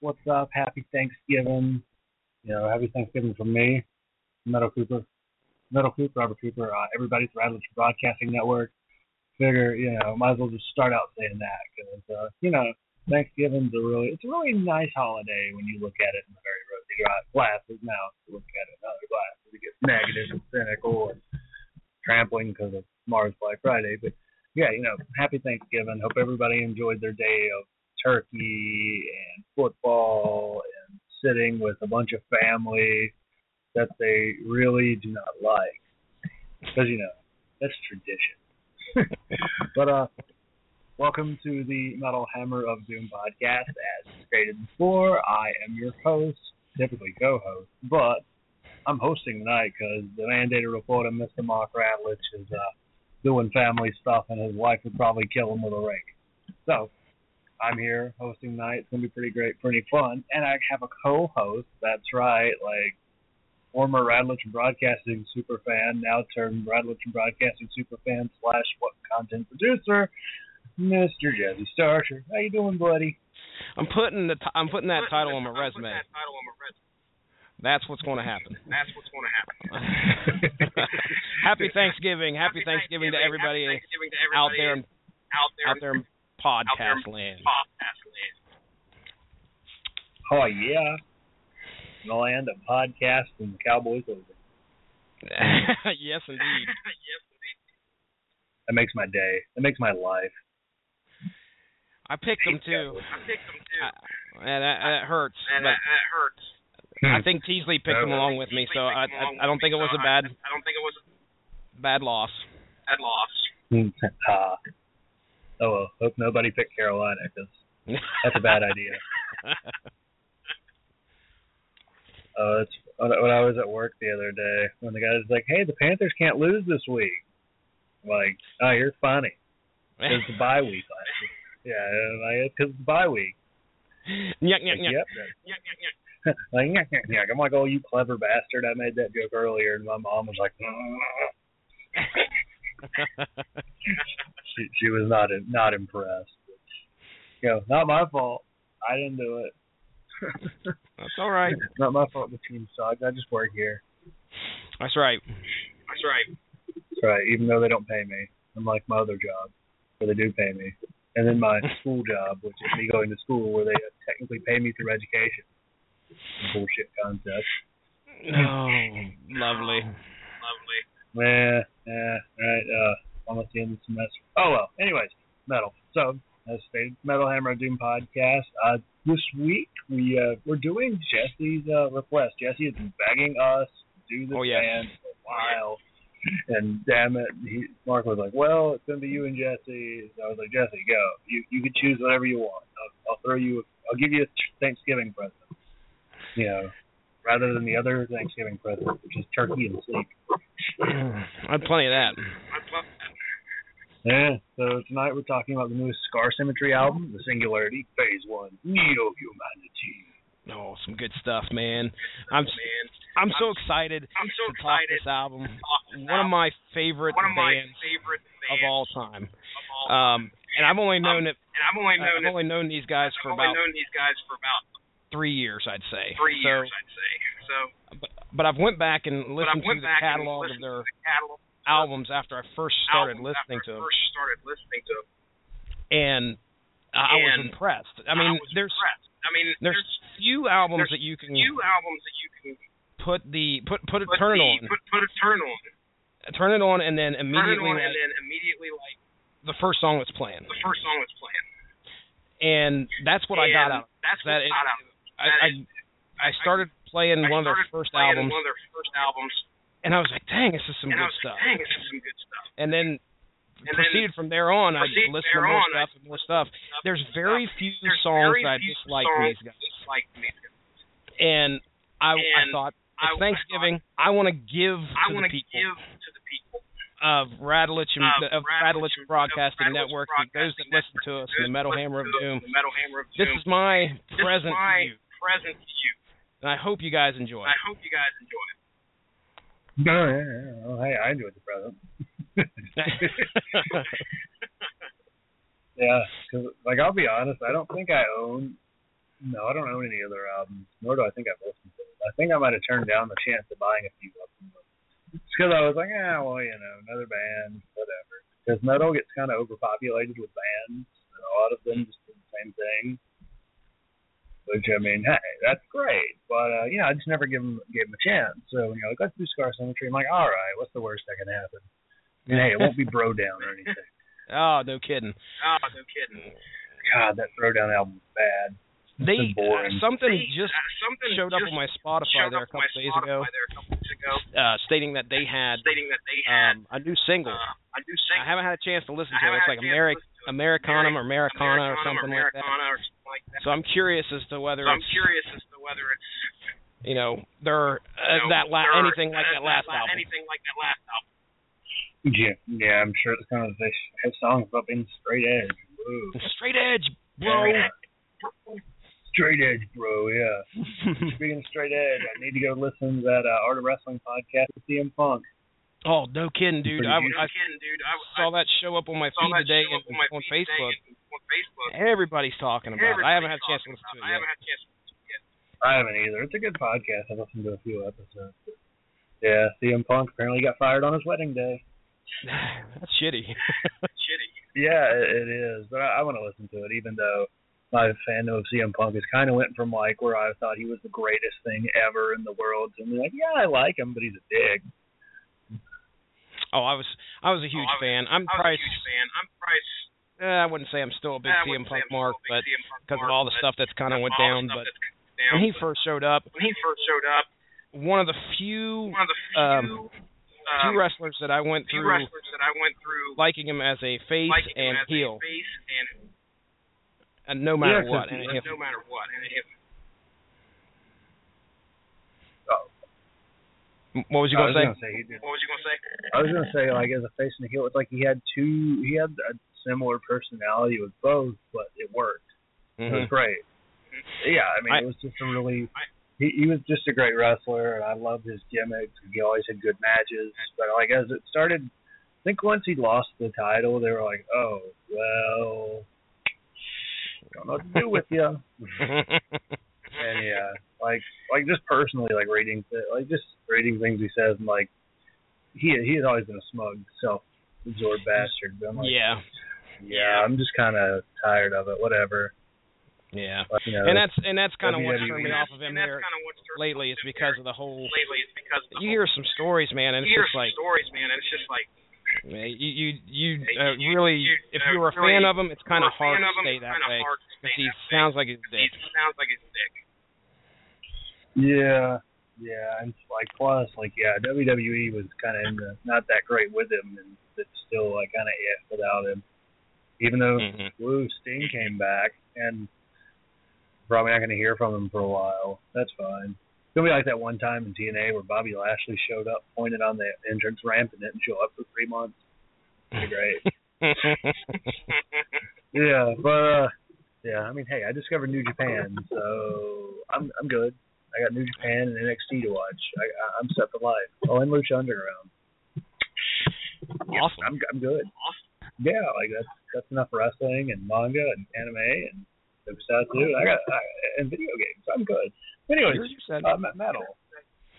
What's up? Happy Thanksgiving. You know, happy Thanksgiving from me, Metal Cooper. Metal Cooper, Robert Cooper, uh, everybody's Ratledge Broadcasting Network. Figure, you know, might as well just start out saying that because, uh, you know, Thanksgiving's a really, it's a really nice holiday when you look at it in the very rosy glasses. Now, if you look at it in other glasses, it gets negative and cynical and trampling because of Mars Black Friday. But yeah, you know, happy Thanksgiving. Hope everybody enjoyed their day of turkey and football and sitting with a bunch of family that they really do not like because you know that's tradition. but uh, welcome to the Metal Hammer of Doom podcast. As stated before, I am your host, typically co-host, but I'm hosting tonight because the mandated reporter, Mr. Mark Ratledge, is uh, doing family stuff, and his wife would probably kill him with a rake. So I'm here hosting tonight. It's gonna be pretty great, pretty fun, and I have a co-host. That's right, like former Ratledge Broadcasting super fan, now turned Ratledge Broadcasting super fan slash what content producer, Mr. Jesse Starcher. How you doing, buddy? I'm putting the t- I'm putting that title on my resume. That's what's going to happen. That's what's going to happen. Happy Thanksgiving. Happy Thanksgiving to everybody Thanksgiving to out there out there out there in podcast land. podcast land. Oh yeah, the land of podcasts and Cowboys over. yes, indeed. yes, That makes my day. That makes my life. I picked them too, I picked them too, I, and that, that hurts. and But that, that hurts. I think Teasley picked them along with me, so I I, I don't think it was a bad I don't think it was a bad loss. bad loss. Ah. Oh well. Hope nobody picked Carolina because that's a bad idea. Uh, it's when I was at work the other day when the guy was like, "Hey, the Panthers can't lose this week." I'm like, oh, you're funny. It's the bye week last week. Yeah, like because it's the bye week. Yuck, Like, yuck, yuck. yep. Yeah, yeah, yeah. like, yeah, yeah, yeah. I'm like, oh, you clever bastard. I made that joke earlier, and my mom was like, she she was not not impressed. You know, not my fault. I didn't do it. That's all right. It's not my fault the team sucks. I just work here. That's right. That's right. That's right. Even though they don't pay me, unlike my other job, where they do pay me, and then my school job, which is me going to school, where they technically pay me through education. Bullshit concept. Oh, lovely. Lovely. Yeah, yeah, right. Uh, almost the end of the semester. Oh well. Anyways, metal. So as stated, Metal Hammer Doom podcast. Uh, this week we uh, we're doing Jesse's uh, request. Jesse has been begging us to do this Oh, yes. band for a while, and damn it, he, Mark was like, "Well, it's gonna be you and Jesse." So I was like, "Jesse, go. You you can choose whatever you want. I'll, I'll throw you. I'll give you a Thanksgiving present. You know." Rather than the other Thanksgiving present, which is turkey and sleep. I had plenty of that. Yeah. So tonight we're talking about the newest Scar Symmetry album, The Singularity, Phase One, Neo Humanity. Oh, some good stuff, man. I'm I'm so excited I'm so to talk this album. One of my favorite bands favorite of all time. Um, and I've only known it. and I've only known. I've only known these guys for about known these guys for about three years, I'd say. three so, years, I'd say. So, but, but I've went back and listened to the catalog of their catalog albums after I first started listening to I them, First started listening to them. and I was impressed. I mean, was there's impressed. I mean, there's few albums there's that you can few albums that you can put the put put a turn the, on, put put a turn on, turn it on, and then immediately turn it on, like, and then immediately like the first song that's playing, the first song was playing. and that's what I got out. That's that what it- I got out. I I, I started playing I one of their first albums, One of their first albums, and I was like, dang, this is some I good stuff. dang, this is some good stuff. And then And proceeded from there on. I listened to more on, stuff and more stuff. There's very few There's songs very that I few dislike these guys, dislike from these guys. and I I And thought I- it's Thanksgiving. I, want to give I to want the to people give to the people of Ratledge and of of Ratledge- Broadcasting Network, and those that listen to us, and the Metal Hammer of Doom. Metal Hammer of This is my This present is my to you, present to you. and I hope you guys enjoy. I hope you guys enjoy it. No, yeah, yeah. Well, hey, I enjoyed the present. yeah, because like I'll be honest, I don't think I own. No, I don't own any other albums, nor do I think I've listened to them. I think I might have turned down the chance of buying a few of them. It's because I was like, ah, well, you know, another band, whatever. Because metal gets kind of overpopulated with bands, and a lot of them just do the same thing. Which I mean, hey, that's great, but uh, you know, I just never give them gave them a chance. So you know, like, let's do Scar Symmetry. I'm like, all right, what's the worst that can happen? And, hey, it won't be Throwdown or anything. oh, no kidding. Oh, no kidding. God, that Throwdown album's bad. They It's boring. uh, something They- just uh, something showed up just on my Spotify there a up on couple my days Spotify ago, there a couple days ago, uh, stating that they had stating that they had um, a new single. uh, a new I haven't had a chance to listen I to it. It's like a chance to Ameri- to it. Americanum or Americana or something or like that. Or something like that. So I'm curious as to whether So I'm it's curious as to whether it's you know they're uh, you know, that la- or, anything like uh, that last la- album. Anything like that last album. Yeah, yeah, I'm sure it's kind of they have songs about being straight edge. Woo. Straight edge, bro. Straight edge, bro. Yeah. Speaking of straight edge, I need to go listen to that uh, Art of Wrestling podcast with CM Punk. Oh, no kidding, dude. I, Pretty I kidding, dude. I, saw that show up on my saw feed that today show up and, on, my on feed Facebook. today and on Facebook. Everybody's talking about it. I haven't had a chance to Everybody's listen to it about I haven't had a chance to listen to it yet. I haven't either. It's a good podcast. I've listened to a few episodes. Yeah, CM Punk apparently got fired on his wedding day. That's shitty. Shitty. Yeah, it, it is. But I, I want to listen to it, even though my fandom of CM Punk has kind of went from like where I thought he was the greatest thing ever in the world to me like, yeah, I like him, but he's a dick. Oh, I was I was a huge I was- fan. I'm I was probably a huge fan. I'm Bryce. eh, I wouldn't say I'm still a big I CM wouldn't Punk I'm mark, but big CM Punk because of all the stuff that's kind of went down. But down, when he first showed up, when he first showed up, one of the few one of the few Um, um, few wrestlers that I went few through wrestlers that I went through liking him as a face and heel, face and and no matter Yeah, what. 'cause And if, no matter what. And if, what was you gonna was say? gonna say he did. What was you gonna say? I was gonna say like as a face and a heel, it's like he had two. He had a similar personality with both, but it worked. It was Mhm. great. Yeah, I mean, I- it was just a really. He, he was just a great wrestler, and I loved his gimmicks. He always had good matches. But like as it started, I think once he lost the title, they were like, "Oh, well, don't know what to do with you." and yeah, like like just personally, like reading th- like just reading things he says, and like he he has always been a smug, self-absorbed bastard. But I'm like, yeah, yeah, I'm just kind of tired of it. Whatever. yeah. But, you know, And that's and that's kind of what's WWE. turned me off of him here lately. Is because of the whole. lately it's because of the You hear some stories, man, and it's just like stories, man, and it's just like man, you you you uh, really, you, if uh, you were a really- fan of him, it's kind of if you're a hard to stay that way because he sounds like his 'cause he sounds like his dick. Yeah, yeah, and like plus, like yeah, WWE was kind of in the not that great with him, and it's still like kind of it without him. Even though Mhm. Woo Sting came back, and probably not going to hear from him for a while. That's fine. It's gonna be like that one time in TNA where Bobby Lashley showed up, pointed on the entrance ramp, and didn't show up for three months. Pretty great. yeah, but uh, yeah, I mean, hey, I discovered New Japan, so I'm I'm good. I got New Japan and NXT to watch. I, I'm set for life. Oh, and Lucha Underground. awesome. I'm I'm good. Yeah, like that's that's enough wrestling and manga and anime and tokusatsu. I got I, and video games. I'm good. Anyways, You said uh, metal.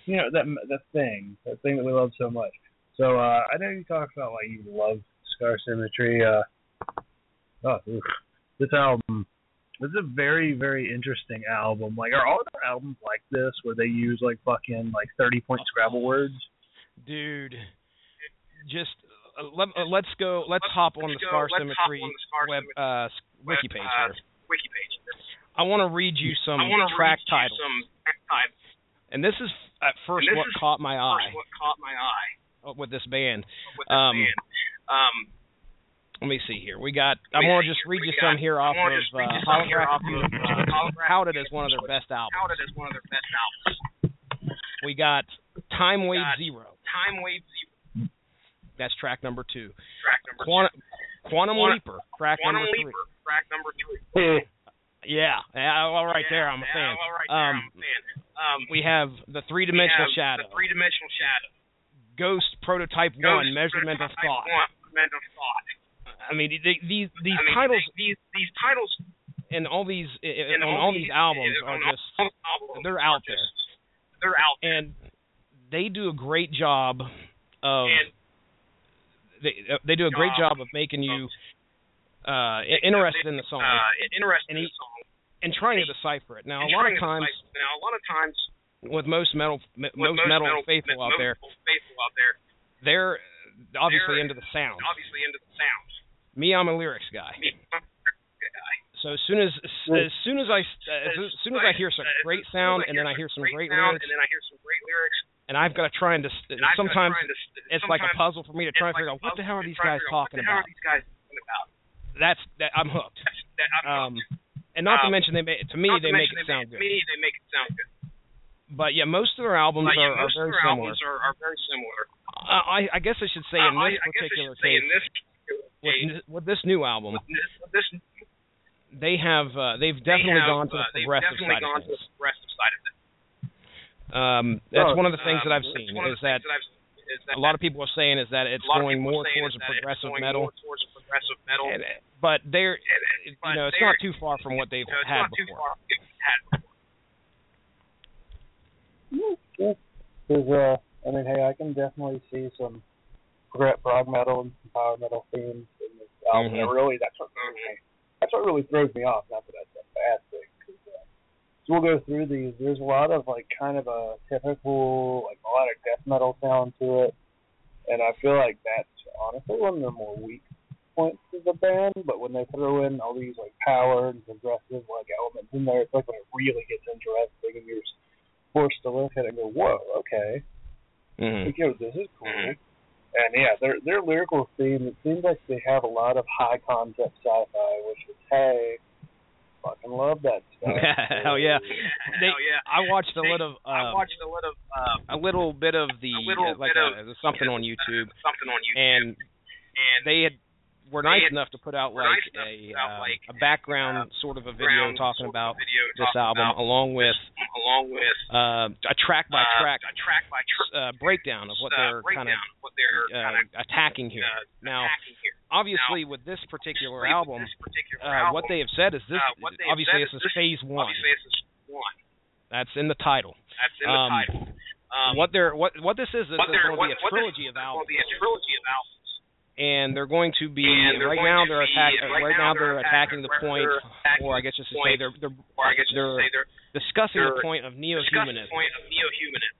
You know that that thing, that thing that we love so much. So uh, I know you talked about like you love Scar Symmetry. Uh, oh, oof. this album. This is a very very interesting album. Like, are all their albums like this, where they use like fucking like thirty point Scrabble words? dude, just uh, let, uh, let's go. Let's hop on the Scar let's hop Symmetry on the Scar web uh, s- wiki page uh, here. Wiki page. I want to read you some track titles, some titles. and this is at first what caught my eye what caught my eye uh, with this band. with this Um, band. Um, Let me see here. We got. I Let me want to just read you some here off of just uh, you some here Holographic off of, Universe, uh, Holographic as one of their best albums. as one of their best albums. We got Time Wave Zero. Time Wave Zero, That's track number two. track number Quantum, Quantum Quantum- Leaper, track Quantum number three. Leaper, track number three. Yeah, yeah, well, right there, I'm a Yeah, fan. well, right there, um, I'm a fan. Um, we have the three dimensional Shadow, The three-dimensional shadow. Ghost Prototype Ghost One, Measurement of Thought. One, Measurement of Thought. I mean, they, these these I mean, titles These these titles and all these and on all these albums are just these albums they're out there, They're out there. and they do a great job of and they they do a great job of making you uh interested in the song uh, interested And in the song. and trying to decipher it. Now, a lot of times now a lot of times with most metal with most metal faithful most out there, faithful out there, they're obviously They're into the sound. obviously into the sound. Me, I'm a lyrics guy. So as soon as as soon as I as soon as I hear some great sound and then I hear some great lyrics and then I hear some great lyrics, and I've got to try and dis- and to sometimes and dis- it's like a puzzle for me to try and figure out what the hell are these guys talking what the hell about. are these guys talking about? That's that I'm hooked. That's, that, I'm Um, and not to Um, mention they make to me Not to they make mention it sound to good. me, they make it sound good. But yeah, most of their albums But, yeah, are, are most very of their similar. albums are, are very similar. Uh, I I guess I should say Uh, in I, this I guess I particular should say case in this particular with, with this new album, this, this they have uh, they've they definitely have, gone to uh, the they've progressive definitely side gone of to the things. progressive side of it. Um, that's Oh, one of the things Um, that I've seen is the that I've is that a lot of people are saying is that it's a lot of going more towards a progressive metal, more towards a progressive metal. and, but they're and- you know it's not too far from what they've you know, had before. far from what had before. Because, uh, I mean, hey, I can definitely see some prog prog metal and some power metal themes in this album. Mhm. And really, that's what really, that's what really throws me off. Not that that's a bad thing. 'cause, uh, so we'll go through these. There's a lot of like kind of a typical like melodic death metal sound to it, and I feel like that's honestly one of the more weak points of the band. But when they throw in all these like power and progressive like elements in there, it's like when it really gets interesting and you're forced to look at it and go, "Whoa, okay." Mm-hmm. Yo, this is cool. Mhm. And yeah, their their lyrical theme, it seems like they have a lot of high concept sci-fi, which is hey, fucking love that stuff. Hell yeah. They- Hell yeah. I watched a They- little I um, watched a little uh, a little bit of the a little uh, like bit a, of something on YouTube, something on YouTube, and and they had were nice enough to put out like nice a out, uh, a background sort of a video talking about video this talking album, about along with along with uh, a track by uh, track a track by track uh, breakdown of what uh, they're kind of of what they're uh, attacking here. uh, Now, attacking here. obviously, with this particular album, this particular uh, album, what they have said is this. uh, what they obviously, this is is phase one. Obviously, this is one. That's in the title. That's in Um, title. Um, what they're what what this is is what going to be a trilogy of albums, and they're going to be right now they're be- attack, right now they're attacking the point, or I guess just to say they're they're Or I guess you they're discussing the point of neo-humanism. the point of neo-humanism.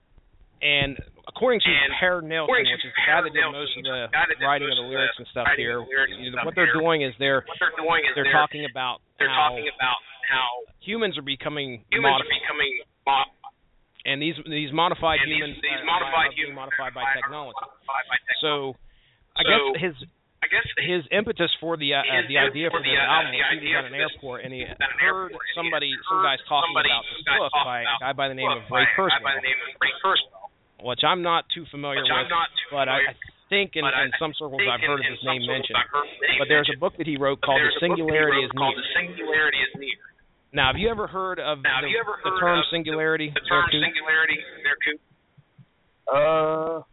And according to Per Nilsson, which is the guy that did most of the the guy that did writing of the lyrics and stuff here, of the lyrics and you know, stuff what they're doing is they're they're doing is they're they're, talking about they're how talking about how humans are becoming humans modified, are becoming and these these modified humans these, these modified humans modified by are technology. Modified by technology. So, I So, guess his I guess his impetus for the uh, the idea for for the, uh, album the was he was at an airport and he an heard airport, and he somebody, some guys talking about this book by a about guy by the name book of Ray by a guy by Kurzweil, the name of Ray Kurzweil, which I'm not too familiar which with, I'm not too but I, familiar I think in, but I- in some circles I've heard of in- his name mentioned. I've heard his name But there's a book that he wrote called The a he Singularity wrote is called Near. The Singularity is Near. Now, have you ever heard of Now, the, you ever the term of singularity? The term Bearcoot? singularity, there, Coop. Uh,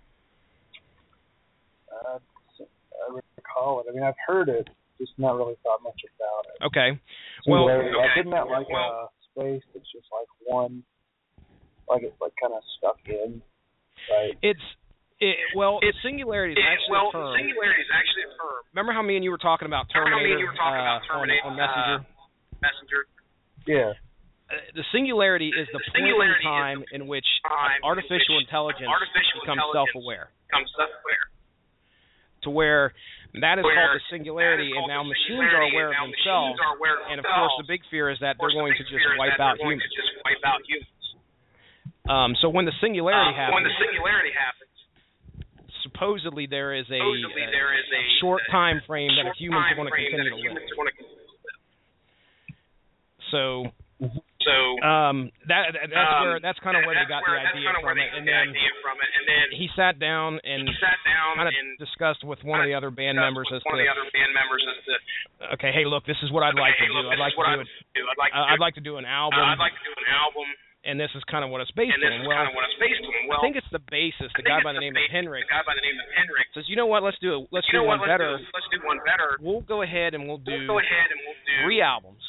uh, I recall it. I mean, I've heard it, just not really thought much about it. Okay. Well, Singularity, like, okay. isn't that like Well- a space that's just like one, like it's like kind of stuck in, right? it's it, well, It's- singularity is It- actually well, a term. singularity is actually a term. Remember how me and you were talking about Remember how Terminator, me and you were talking uh, about Terminator on, on Messenger? uh, Messenger. Yeah. Uh, the singularity is the, The point in singularity is time in which time in artificial which intelligence artificial becomes intelligence self-aware. Comes self-aware. To where that is Where called the singularity, is and now machines are aware of themselves. aware of And of course, the big fear is that they're going to just wipe out humans. to just wipe out humans. Um, so when the singularity happens, when the singularity happens, supposedly there is a, supposedly uh, there is a short a time frame that short humans are time going to continue that to live. humans going to continue to live. So So um, that that- that's um, where that's kind of where they got the where- idea from it, and then the idea from it, and then he sat down and sat down kind of and discussed with one of the other band members as with one of to the other band members as to okay, hey, look, this is what I'd like okay, to hey, do. look, I'd like to do I'd do. I'd like to Uh, do, I'd like to do an album, uh, I'd like to do an album, and this is kind of what it's based and on. Well, kind of based on. Well, I think it's the basis. the guy by the name of Henrik, The guy by the name of Henrik. says, you know what? Let's do it. Let's do one? Better. let's do one better. We'll go ahead and we'll do We'll go ahead and we'll do three albums.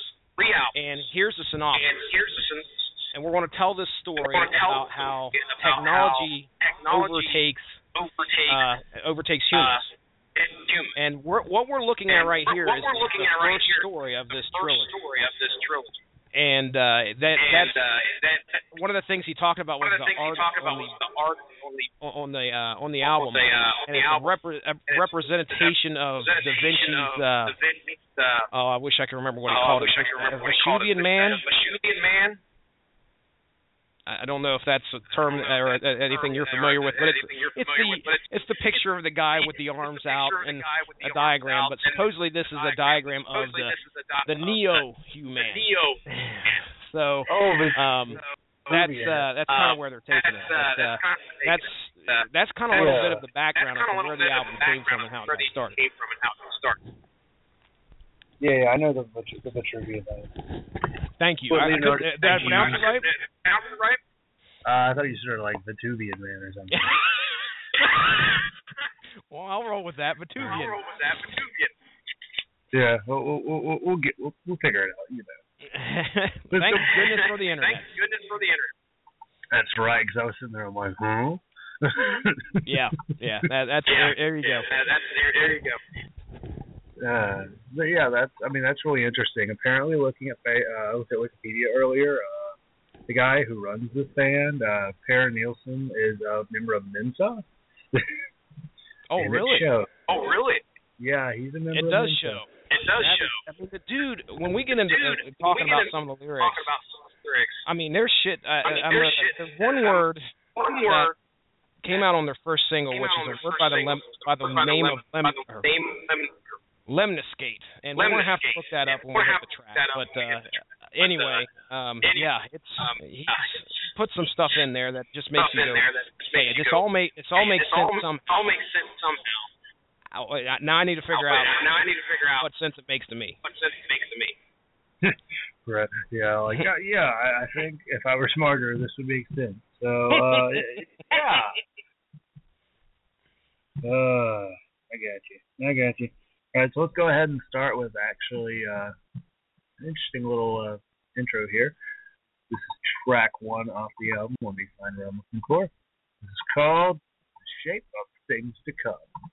And here's the synopsis. And here's the synopsis. And we're going to tell this story about how technology overtakes overtakes uh, overtakes humans. uh, humans. and we're, what we're looking at right here is here what is we're looking the first story of this trilogy. Story of this trilogy. And uh, that and that's uh, that, that one of the things he talked about was the the art on the the art on the on the uh, on the album, the, uh, and it's album. a, repre- a it's representation of Da Vinci's. Uh, Da Vinci's. Uh, oh, I wish I could remember what he oh, called I it. I remember a what he. Vesuvian man. Vesuvian man. I I don't know if that's a term or uh, anything you're familiar with, but it's it's the familiar with, but it's it's the picture of the guy with the arms out picture of the and guy with the a diagram, but supposedly this is a diagram of the this is a di- the neo human. neo. So Oh, um, that's uh, that's kind of Um, where they're taking it. that's, uh, But, uh, that's kind of that's uh, that's kind of a little yeah. bit of the background that's of kind where the bit album the came from and how of it got the started. came from and how it started. yeah, yeah, I know the Vitru- the Vitruvian thing. Thank you. Well, I, I you know, could, did I you. pronounce it right? It right? Uh, I thought you said like Vetuvian man or something. well, I'll roll with that. I'll roll with that Vetuvian. yeah, we'll, we'll, we'll, we'll get we'll, we'll figure it out. You know. Thank goodness for the internet. Thank goodness for the internet. That's right, because I was sitting there, I'm like, huh? Yeah, yeah. That, that's there, there you go. Yeah, that's there. There you go. Uh, but yeah, that's I mean that's really interesting. Apparently, looking at uh, I looked at Wikipedia earlier. Uh, the guy who runs this band, uh, Per Nilsson, is a member of Mensa. Oh, and really? Oh, really? Yeah, he's a member. It of does Mensa. show. It does That show. I mean, the dude. When we get into Dude, uh, talking we get about into some of the lyrics, Talking about some lyrics. I mean, there's shit. Uh, I mean, there's gonna- shit. There's one word One that word came out on their first single, which is a word by the lem- by the by the name lem- of lem- by the or name Lemon Lemniscate, and we're gonna have to look that up And when we we're hit the track. have to But look that up when we uh, hit the track. anyway, um, anyway, yeah, it's um, he uh, put some stuff in there that just makes you in go, there that just hey, this all make this all hey, makes this sense all, somehow. All makes sense somehow. Wait, Now I need to figure out Now I need to figure out what sense it makes to me. what sense it makes to me. Right. Yeah, like yeah, yeah I, I think if I were smarter, this would make sense. So uh, yeah. Uh, I got you. I got you. All right, so let's go ahead and start with actually uh, an interesting little uh, intro here. This is track one off the album. Let me find where I'm looking for. This is called Shape of Things to Come.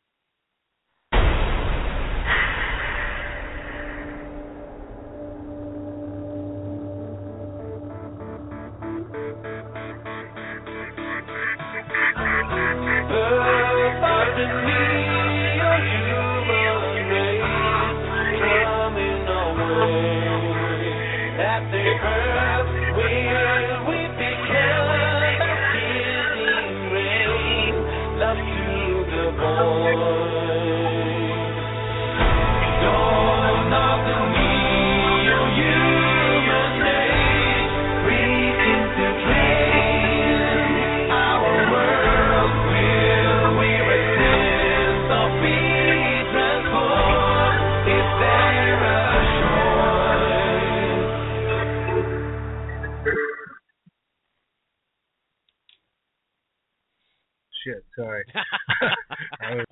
Sorry.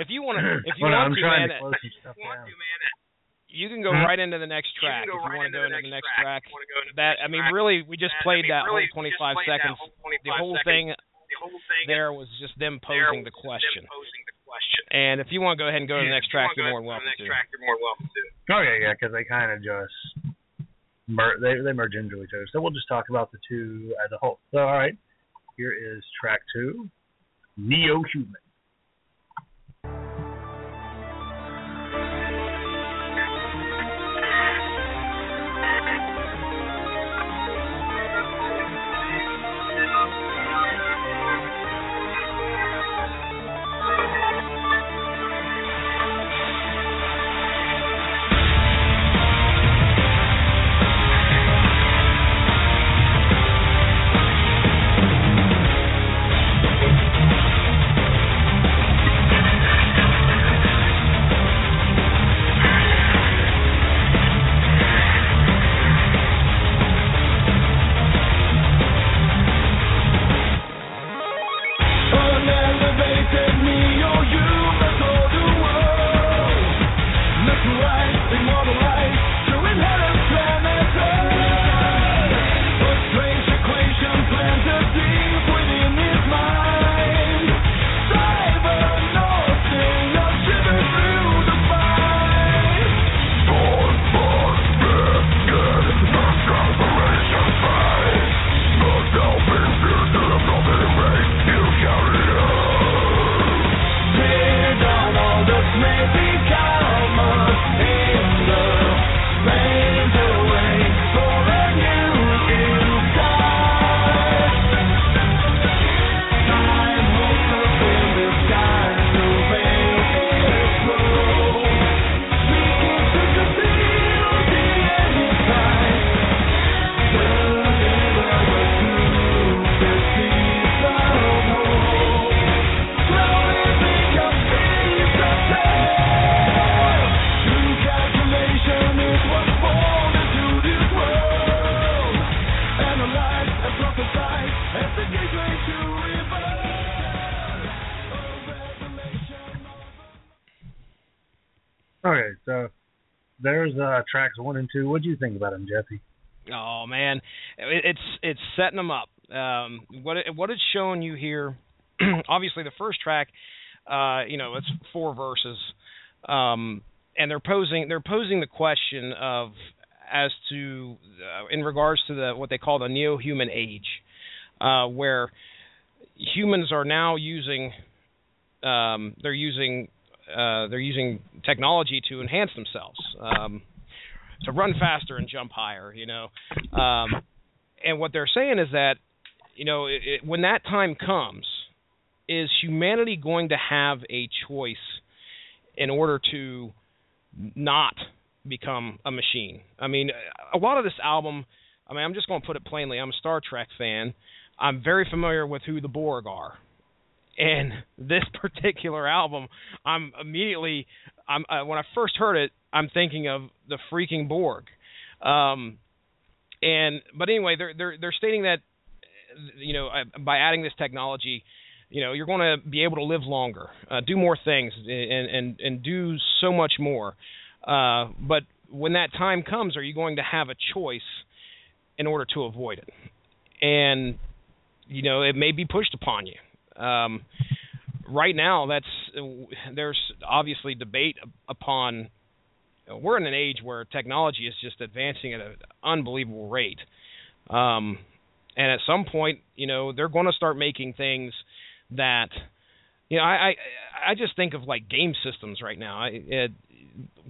If you want to, if you Hold on, want I'm to, trying man, to close some stuff down. you can go Huh? right into the next track can go if you right want to go the into the next next track. track. if you wanna go into the That I mean, really, we just That- played I mean, that really, whole 25 seconds. whole 25 The whole seconds. thing The whole thing there was just them posing the question. posing the question. And if you want to go ahead and go to the next track, you're more than welcome to. track, you're more welcome to. Oh yeah, yeah, because they kind of just mer- they they merge into each other. So we'll just talk about the two as a whole. So all right, here is track two, Neo there's uh, tracks one and two. What do you think about them, Jesse? Oh man, it's it's setting them up. Um, what it, what it's showing you here, obviously the first track, uh, you know, it's four verses, um, and they're posing they're posing the question of as to uh, in regards to the what they call the neo-human age, uh, where humans are now using um, they're using uh, they're using technology to enhance themselves. Um, to run faster and jump higher, you know. Um, and what they're saying is that, you know, it, it, when that time comes, is humanity going to have a choice in order to not become a machine? I mean, a lot of this album, I mean, I'm just going to put it plainly. I'm a Star Trek fan. I'm very familiar with who the Borg are. And this particular album, I'm immediately, I'm uh, when I first heard it, I'm thinking of the freaking Borg. Um, and but anyway, they're they're they're stating that you know uh, by adding this technology, you know you're going to be able to live longer, uh, do more things, and and and do so much more. Uh, but when that time comes, are you going to have a choice in order to avoid it. And you know, it may be pushed upon you. Um, right now, that's there's obviously debate upon. We're in an age where technology is just advancing at an unbelievable rate, um, and at some point, you know, they're going to start making things that, you know, I I, I just think of like game systems right now. I, it,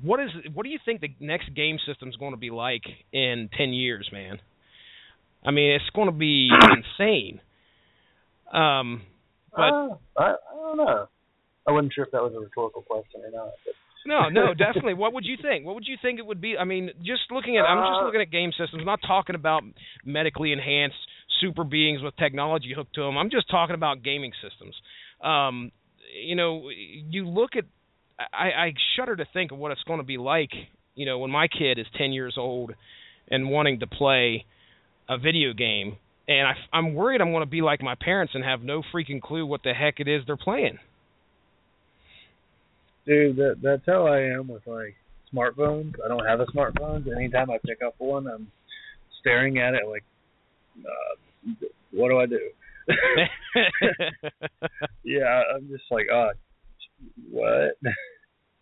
what is what do you think the next game system is going to be like in ten years, man? I mean, it's going to be insane. Um, but uh, I, I don't know. I wasn't sure if that was a rhetorical question or not. But. no, no, definitely. What would you think? What would you think it would be? I mean, just looking at, I'm just Uh, looking at game systems. I'm not talking about medically enhanced super beings with technology hooked to them. I'm just talking about gaming systems. Um, you know, you look at, I, I shudder to think of what it's going to be like. You know, when my kid is 10 years old and wanting to play a video game, and I, I'm worried I'm going to be like my parents and have no freaking clue what the heck it is they're playing. Dude, that that's how I am with like smartphones. I don't have a smartphone. Anytime I pick up one, I'm staring at it like, uh, what do I do? yeah, I'm just like, oh, what?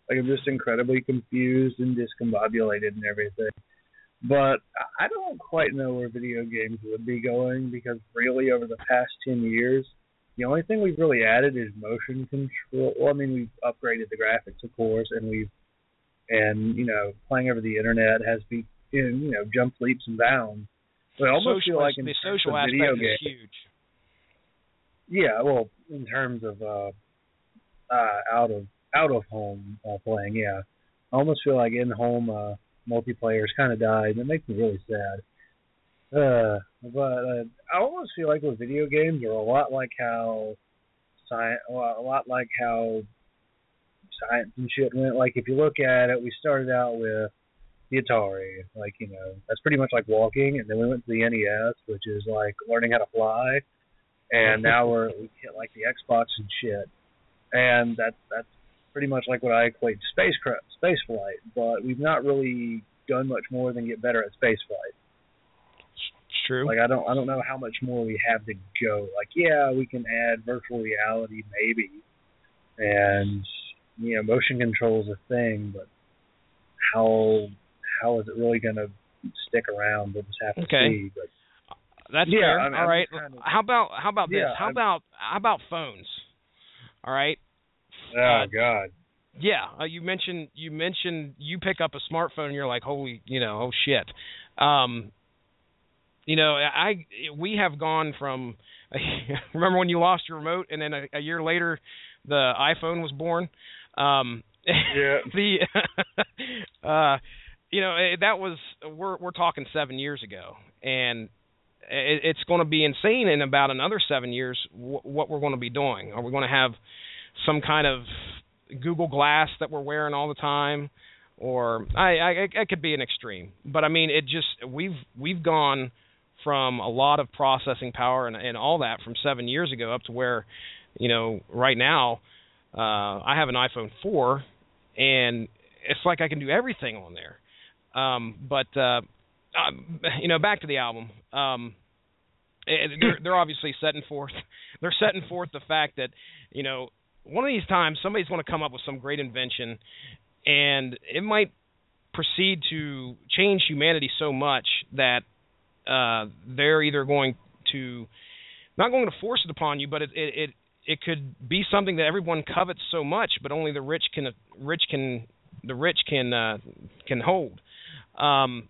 like I'm just incredibly confused and discombobulated and everything. But I don't quite know where video games would be going because really over the past ten years, the only thing we've really added is motion control. Well, I mean, we've upgraded the graphics, of course, and we've and you know playing over the internet has been you know jumped leaps and bounds. But I almost social, feel like in the social aspect video is games, huge. yeah, well, in terms of uh, uh, out of out of home uh, playing, yeah, I almost feel like in home uh, multiplayer's kind of died. It makes me really sad. Uh, but uh, I almost feel like with video games are a lot like how science, a lot like how science and shit went. Like if you look at it, we started out with the Atari, like you know that's pretty much like walking, and then we went to the NES, which is like learning how to fly, and now we're we hit like the Xbox and shit, and that's that's pretty much like what I equate to space space flight. But we've not really done much more than get better at space flight. It's true. Like I don't I don't know how much more we have to go. Like yeah, we can add virtual reality maybe, and you know motion control is a thing, but how how is it really going to stick around? We'll just have to Okay. see. But That's Yeah, fair. I mean, All right. kind of- How about how about this? Yeah, how I'm- about how about phones? All right. Oh Uh, god, Yeah, uh, you mentioned you mentioned you pick up a smartphone and you're like, holy, you know, oh shit. Um, you know, I we have gone from remember when you lost your remote and then a, a year later the iPhone was born. Um, Yeah. the uh, you know eh, that was we're we're talking seven years ago, and it, it's going to be insane in about another seven years wh- what we're going to be doing. Are we going to have some kind of Google Glass that we're wearing all the time, or I, I it could be an extreme, but I mean it just we've we've gone from a lot of processing power and, and all that from seven years ago up to where, you know, right now, uh, I have an iPhone four, and it's like I can do everything on there. Um, but uh, um, you know, back to the album. Um, it, they're, they're obviously setting forth they're setting forth the fact that you know one of these times somebody's going to come up with some great invention, and it might proceed to change humanity so much that uh, they're either going to not going to force it upon you, but it it it, it could be something that everyone covets so much, but only the rich can rich can the rich can uh, can hold. Um,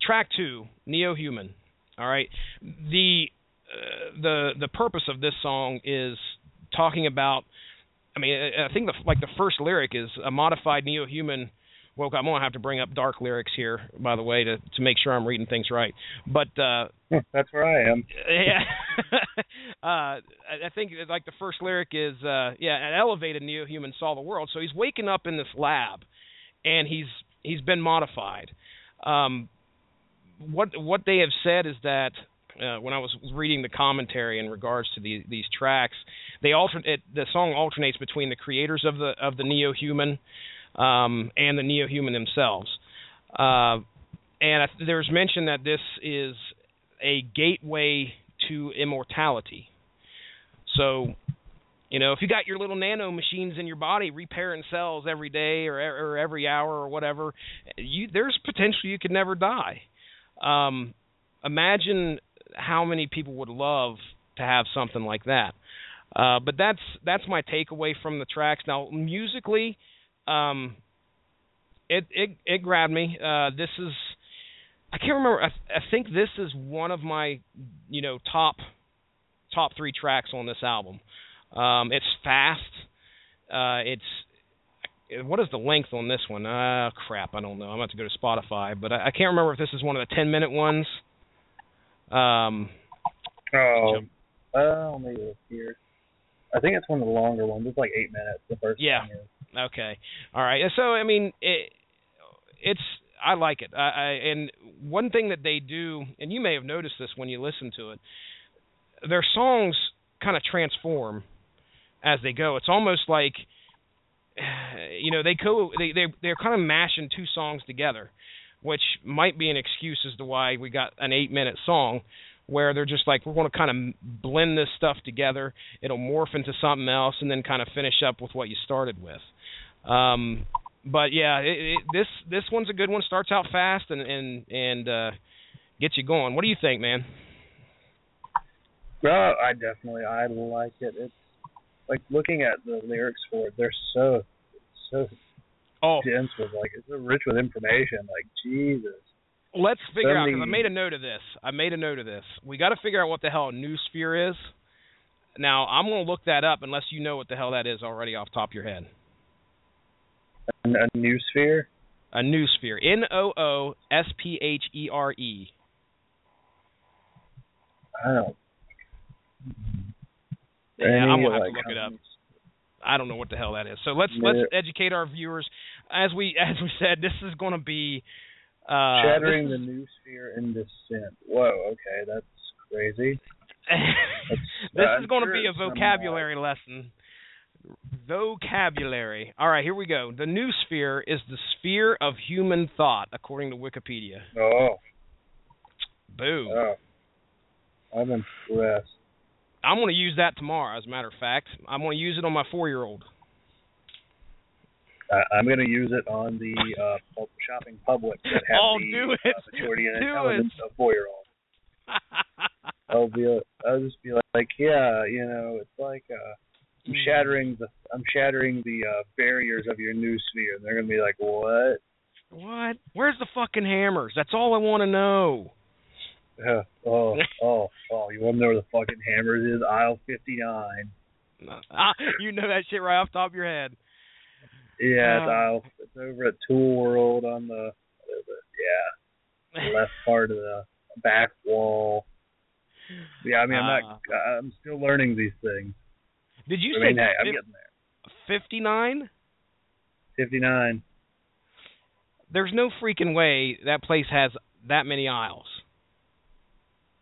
Track two, Neo Human. All right. The uh, the the purpose of this song is talking about. I mean, I think the like the first lyric is a modified Neo Human. Well, I'm gonna have to bring up dark lyrics here, by the way, to to make sure I'm reading things right. But uh, That's where I am. yeah. uh, I I think like the first lyric is, uh, yeah, an elevated neo human saw the world. So he's waking up in this lab, and he's he's been modified. Um, what what they have said is that uh, when I was reading the commentary in regards to the, these tracks, they alter it, the song alternates between the creators of the of the neo human um, and the neo human themselves. Uh, and there's mention that this is a gateway to immortality. So, you know, if you got your little nano machines in your body repairing cells every day or, or every hour or whatever, you there's potential you could never die. Um, imagine how many people would love to have something like that. Uh, but that's that's my takeaway from the tracks. Now, musically, um, it it it grabbed me. Uh, this is I can't remember. I, I think this is one of my you know top top three tracks on this album. Um, it's fast. Uh, it's what is the length on this one? Uh, crap, I don't know. I'm about to go to Spotify, but I, I can't remember if this is one of the 10 minute ones. Um, Oh, uh, maybe it's here. I think it's one of the longer ones. It's like eight minutes. The first Yeah. Okay. All right. So I mean, it, it's I like it. I, I and one thing that they do, and you may have noticed this when you listen to it, their songs kind of transform as they go. It's almost like you know they co they they they're kind of mashing two songs together, which might be an excuse as to why we got an eight minute song where they're just like we're going to kind of blend this stuff together. It'll morph into something else, and then kind of finish up with what you started with. Um, but yeah, it, it, this this one's a good one. Starts out fast and and and uh, gets you going. What do you think, man? Well, I definitely I like it. It's like looking at the lyrics for it. They're so so oh. dense with like it's so rich with information. Like Jesus. Let's figure out because I made a note of this. I made a note of this. We got to figure out what the hell a new sphere is. Now I'm going to look that up unless you know what the hell that is already off the top of your head. A, a new sphere. A new sphere. N O O S P H E R E. I don't. Yeah, Any, I'm gonna have like, to look it up. I don't know what the hell that is. So let's Yeah. let's educate our viewers. As we as we said, this is going to be uh, Shattering this the new sphere in descent. Whoa. Okay, that's crazy. this I'm is going to sure be a uh, vocabulary lesson. Vocabulary. All right, here we go. The new sphere is the sphere of human thought, according to Wikipedia. Oh. Boom. Oh. I'm impressed. I'm going to use that tomorrow. As a matter of fact, I'm going to use it on my four-year-old. I'm going to use it on the uh, shopping public that have Oh, the do it. Uh, maturity and Do intelligence of four year old. I'll be I'll just be like, yeah, you know, it's like uh, I'm Mm. shattering the I'm shattering the uh, barriers of your new sphere. And they're going to be like, what? What? Where's the fucking hammers? That's all I want to know. Oh, oh, oh! You want to know where the fucking hammers is? Aisle fifty nine. Ah, you know that shit right off the top of your head. Yeah, it's Uh, aisle. It's over at Tool World on the, the yeah, the left part of the back wall. Yeah, I mean, I'm not. I'm still learning these things. Did you I say mean, hey, I'm getting there. 59? Fifty nine. There's no freaking way that place has that many aisles.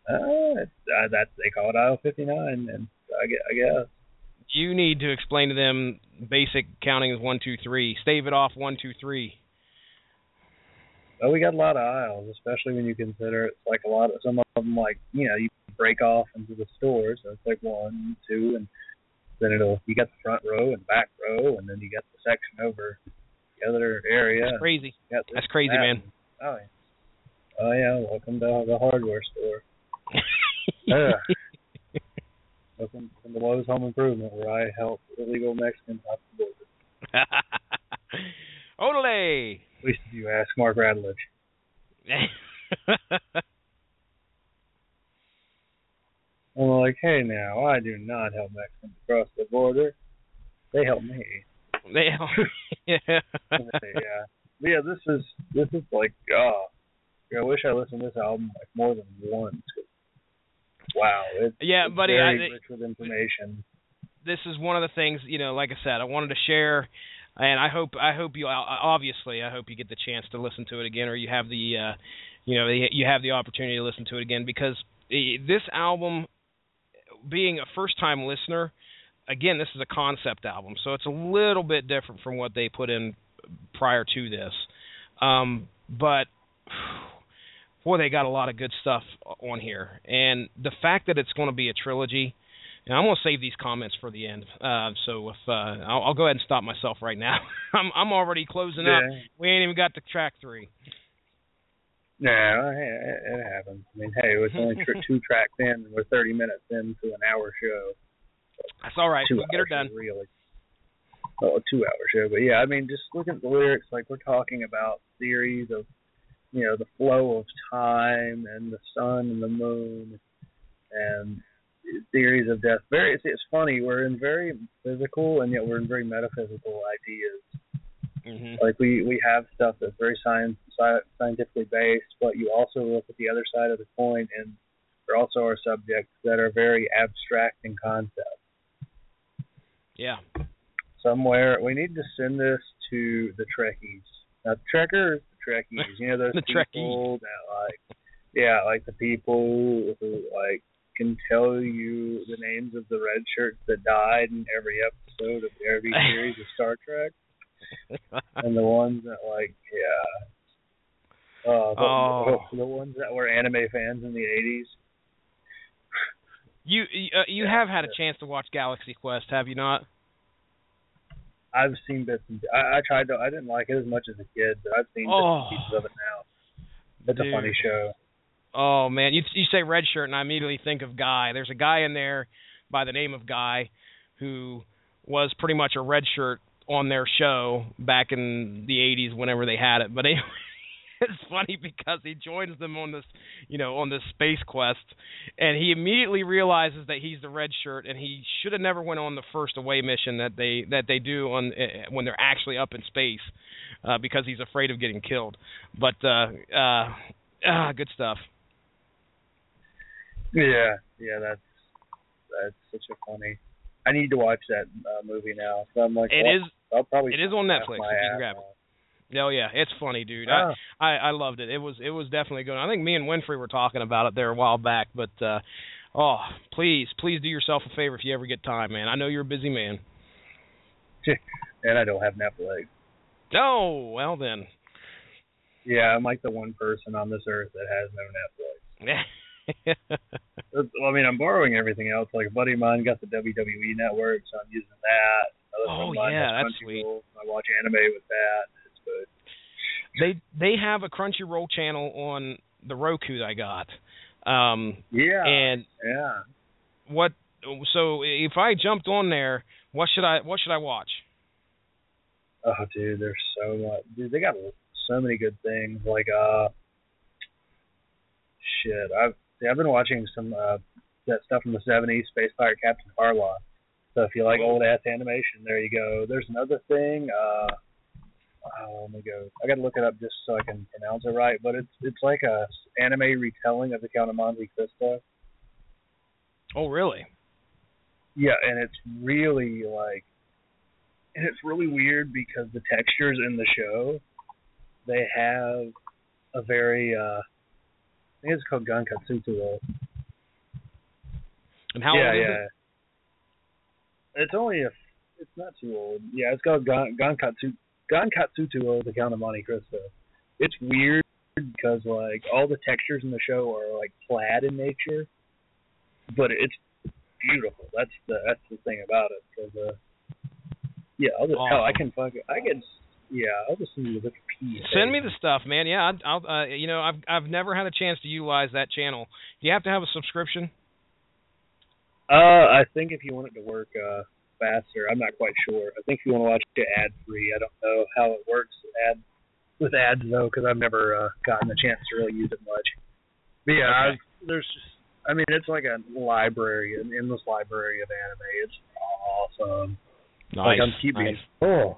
Uh, uh, that's they call it aisle fifty nine, and I guess, I guess. You need to explain to them basic counting is one, two, three. Stave it off one, two, three. Oh, we got a lot of aisles, especially when you consider it's like a lot of some of them like you know you break off into the store, so it's like one, two, and then it'll you got the front row and back row, and then you got the section over the other area. That's crazy. That's crazy, that, man. Oh yeah. Oh yeah. Welcome to the hardware store. Ugh. Welcome to the Lowe's Home Improvement, where I help illegal Mexicans off the border. Ole. At least if you ask Mark Ratledge. I'm like, hey now, I do not help Mexicans across the border. They help me. they, help. yeah. yeah. Yeah, this is this is like oh yeah, I wish I listened to this album like more than once. Wow, it's Yeah, it's buddy, very I- rich with information. this is one of the things you know like i said i wanted to share and i hope i hope you obviously i hope you get the chance to listen to it again or you have the uh you know you have the opportunity to listen to it again because eh, this album being a first time listener again this is a concept album so it's a little bit different from what they put in prior to this um but boy they got a lot of good stuff on here and the fact that it's going to be a trilogy and I'm gonna save these comments for the end. Uh, so if uh, I'll, I'll go ahead and stop myself right now. I'm I'm already closing up. We ain't even got to track three. Yeah, hey, it, it happens. I mean, hey, it's only tr- two tracks in, and we're 30 minutes into an hour show. That's all right. We'll get her done. Really. Oh, a two-hour show, but yeah, I mean, just looking at the lyrics, like we're talking about theories of, you know, the flow of time and the sun and the moon, and theories of death. Very, it's, it's funny. We're in very physical, and yet we're in very metaphysical ideas. Mm-hmm. Like we we have stuff that's very science scientifically based, but you also look at the other side of the coin, and there also are subjects that are very abstract in concept. Yeah. Somewhere we need to send this to the Trekkies. Now, Trekkers, Trekkies. You know those The people that like, yeah, like the people who like can tell you the names of the red shirts that died in every episode of every series of Star Trek. and the ones that like yeah uh the, Oh. the ones that were anime fans in the 80s You uh, you have had a chance to watch Galaxy Quest, have you not? I've seen bits and I, I tried to i didn't like it as much as a kid but i've seen Oh. bits and oh. pieces of it now it's Dude. a funny show Oh man, you you say red shirt, and I immediately think of Guy. There's a guy in there by the name of Guy, who was pretty much a red shirt on their show back in the '80s, whenever they had it. But anyway, it's funny because he joins them on this, you know, on this space quest, and he immediately realizes that he's the red shirt, and he should have never went on the first away mission that they that they do on uh, when they're actually up in space, uh, because he's afraid of getting killed. But uh, uh, ah, good stuff. yeah yeah that's that's such a funny i need to watch that uh, movie now so i'm like It well, is. i'll probably It is on Netflix if you can grab it. Oh yeah, it's funny, dude. Ah. I, I I loved it. It was it was definitely good. I think me and Winfrey were talking about it there a while back, but uh oh, please, please do yourself a favor if you ever get time, man. I know you're a busy man. and i don't have netflix Oh, well then. yeah i'm like the one person on this earth that has no netflix I mean, I'm borrowing everything else. Like a buddy of mine got the WWE network, so I'm using that. Another Oh, friend of mine yeah, that's sweet. I watch anime with that. They they have a Crunchyroll channel on the Roku that I got. Um Yeah. and yeah. what so if I jumped on there, what should I what should I watch? Oh, dude, there's so much. Dude, they got so many good things. Like, uh, shit. I've see, I've been watching some uh that stuff from the '70s, Space Pirate Captain Harlock. So if you like old ass animation, there you go. There's another thing. Uh, oh, let me go. I got to look it up just so I can pronounce it right. But it's it's like a anime retelling of the Count of Monte Cristo. Oh, really? Yeah, and it's really like, and it's really weird because the textures in the show, they have a very, uh, I think it's called Gankutsuou. And how yeah, old is yeah. It's only a, it's not too old. Yeah, it's called Gan, Gankutsu, Gankutsuou, the Count of Monte Cristo. It's weird because like all the textures in the show are like plaid in nature, but it's beautiful. That's the that's the thing about it. Cause, uh, yeah, I'll just hell, I can fuck it. I can Yeah, I'll just send you the Wikipedia. Send me the stuff, man. Yeah, I- I'll. Uh, you know, I've I've never had a chance to utilize that channel. Do you have to have a subscription? Uh, I think if you want it to work uh faster, I'm not quite sure. I think if you want to watch it ad free, I don't know how it works ad with ads though, because I've never uh, gotten the chance to really use it much. But yeah, Okay. I've, there's just, I mean, it's like a library, an endless library of anime. It's awesome. Like I'm keep being, nice. oh,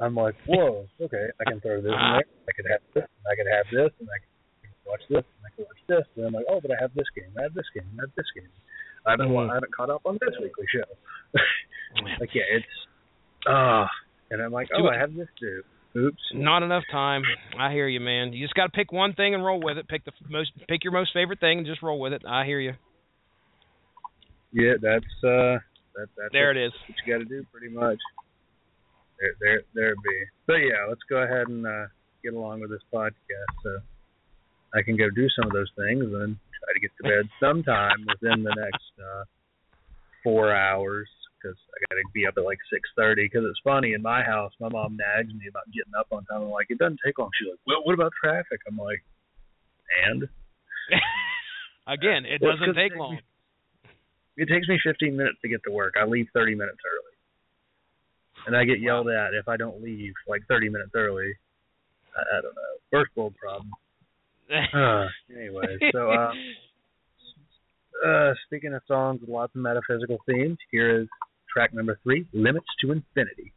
I'm like, whoa, okay, I can throw this in there. I could have this, and I could have this, and I can watch this, and I can watch this. And I'm like, oh, but I have this game, I have this game, I have this game. I haven't, wa- I haven't caught up on this weekly show. like, yeah, it's, ah, and I'm like, oh, I have this too. Oops. Not enough time. I hear you, man. You just got to pick one thing and roll with it. Pick the most, pick your most favorite thing and just roll with it. I hear you. Yeah, that's uh, that that's There what, it is. What you got to do, pretty much. There, there, there it be. But yeah, let's go ahead and uh, get along with this podcast, so I can go do some of those things and try to get to bed sometime within the next uh, four hours because I got to be up at like six thirty. Because it's funny in my house, my mom nags me about getting up on time. I'm like, it doesn't take long. She's like, well, what about traffic? I'm like, and Again, it Well, doesn't take long. It takes me 15 minutes to get to work. I leave 30 minutes early. And I get yelled at if I don't leave like 30 minutes early. I, I don't know. First world problem. Uh, anyway, so uh, uh, speaking of songs with lots of metaphysical themes, here is track number three, Limits to Infinity.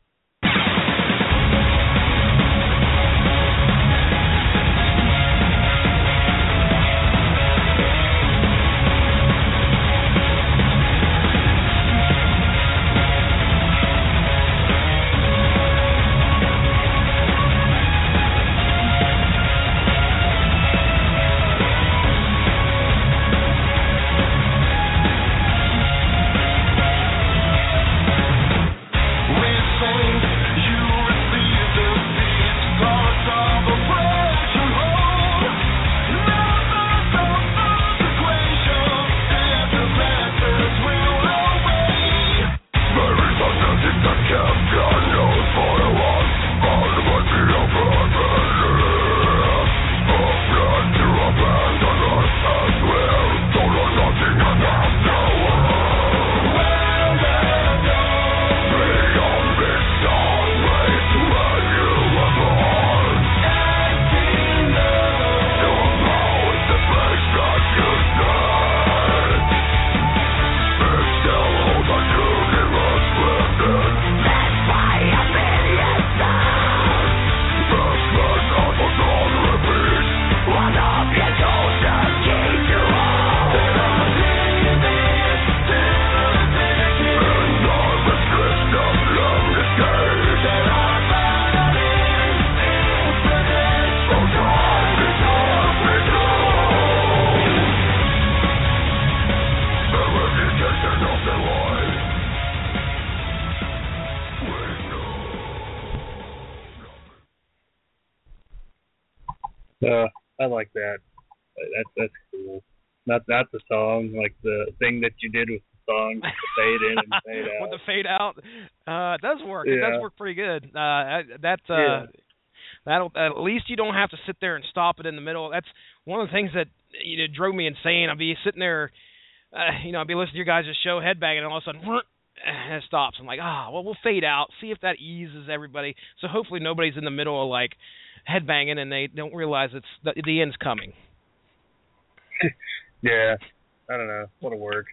Like that. That's that's cool. Not not the song, like the thing that you did with the song, the fade in and fade out. With the fade out, uh, it does work. It does work pretty good. Uh, that uh, Yeah. that'll at least you don't have to sit there and stop it in the middle. That's one of the things that you know drove me insane. I'd be sitting there, uh, you know, I'd be listening to your guys' show, headbanging, and all of a sudden, and it stops. I'm like, ah, well, we'll fade out, see if that eases everybody. So hopefully nobody's in the middle of like headbanging and they don't realize it's the, the end's coming. Yeah, I don't know. What'll work.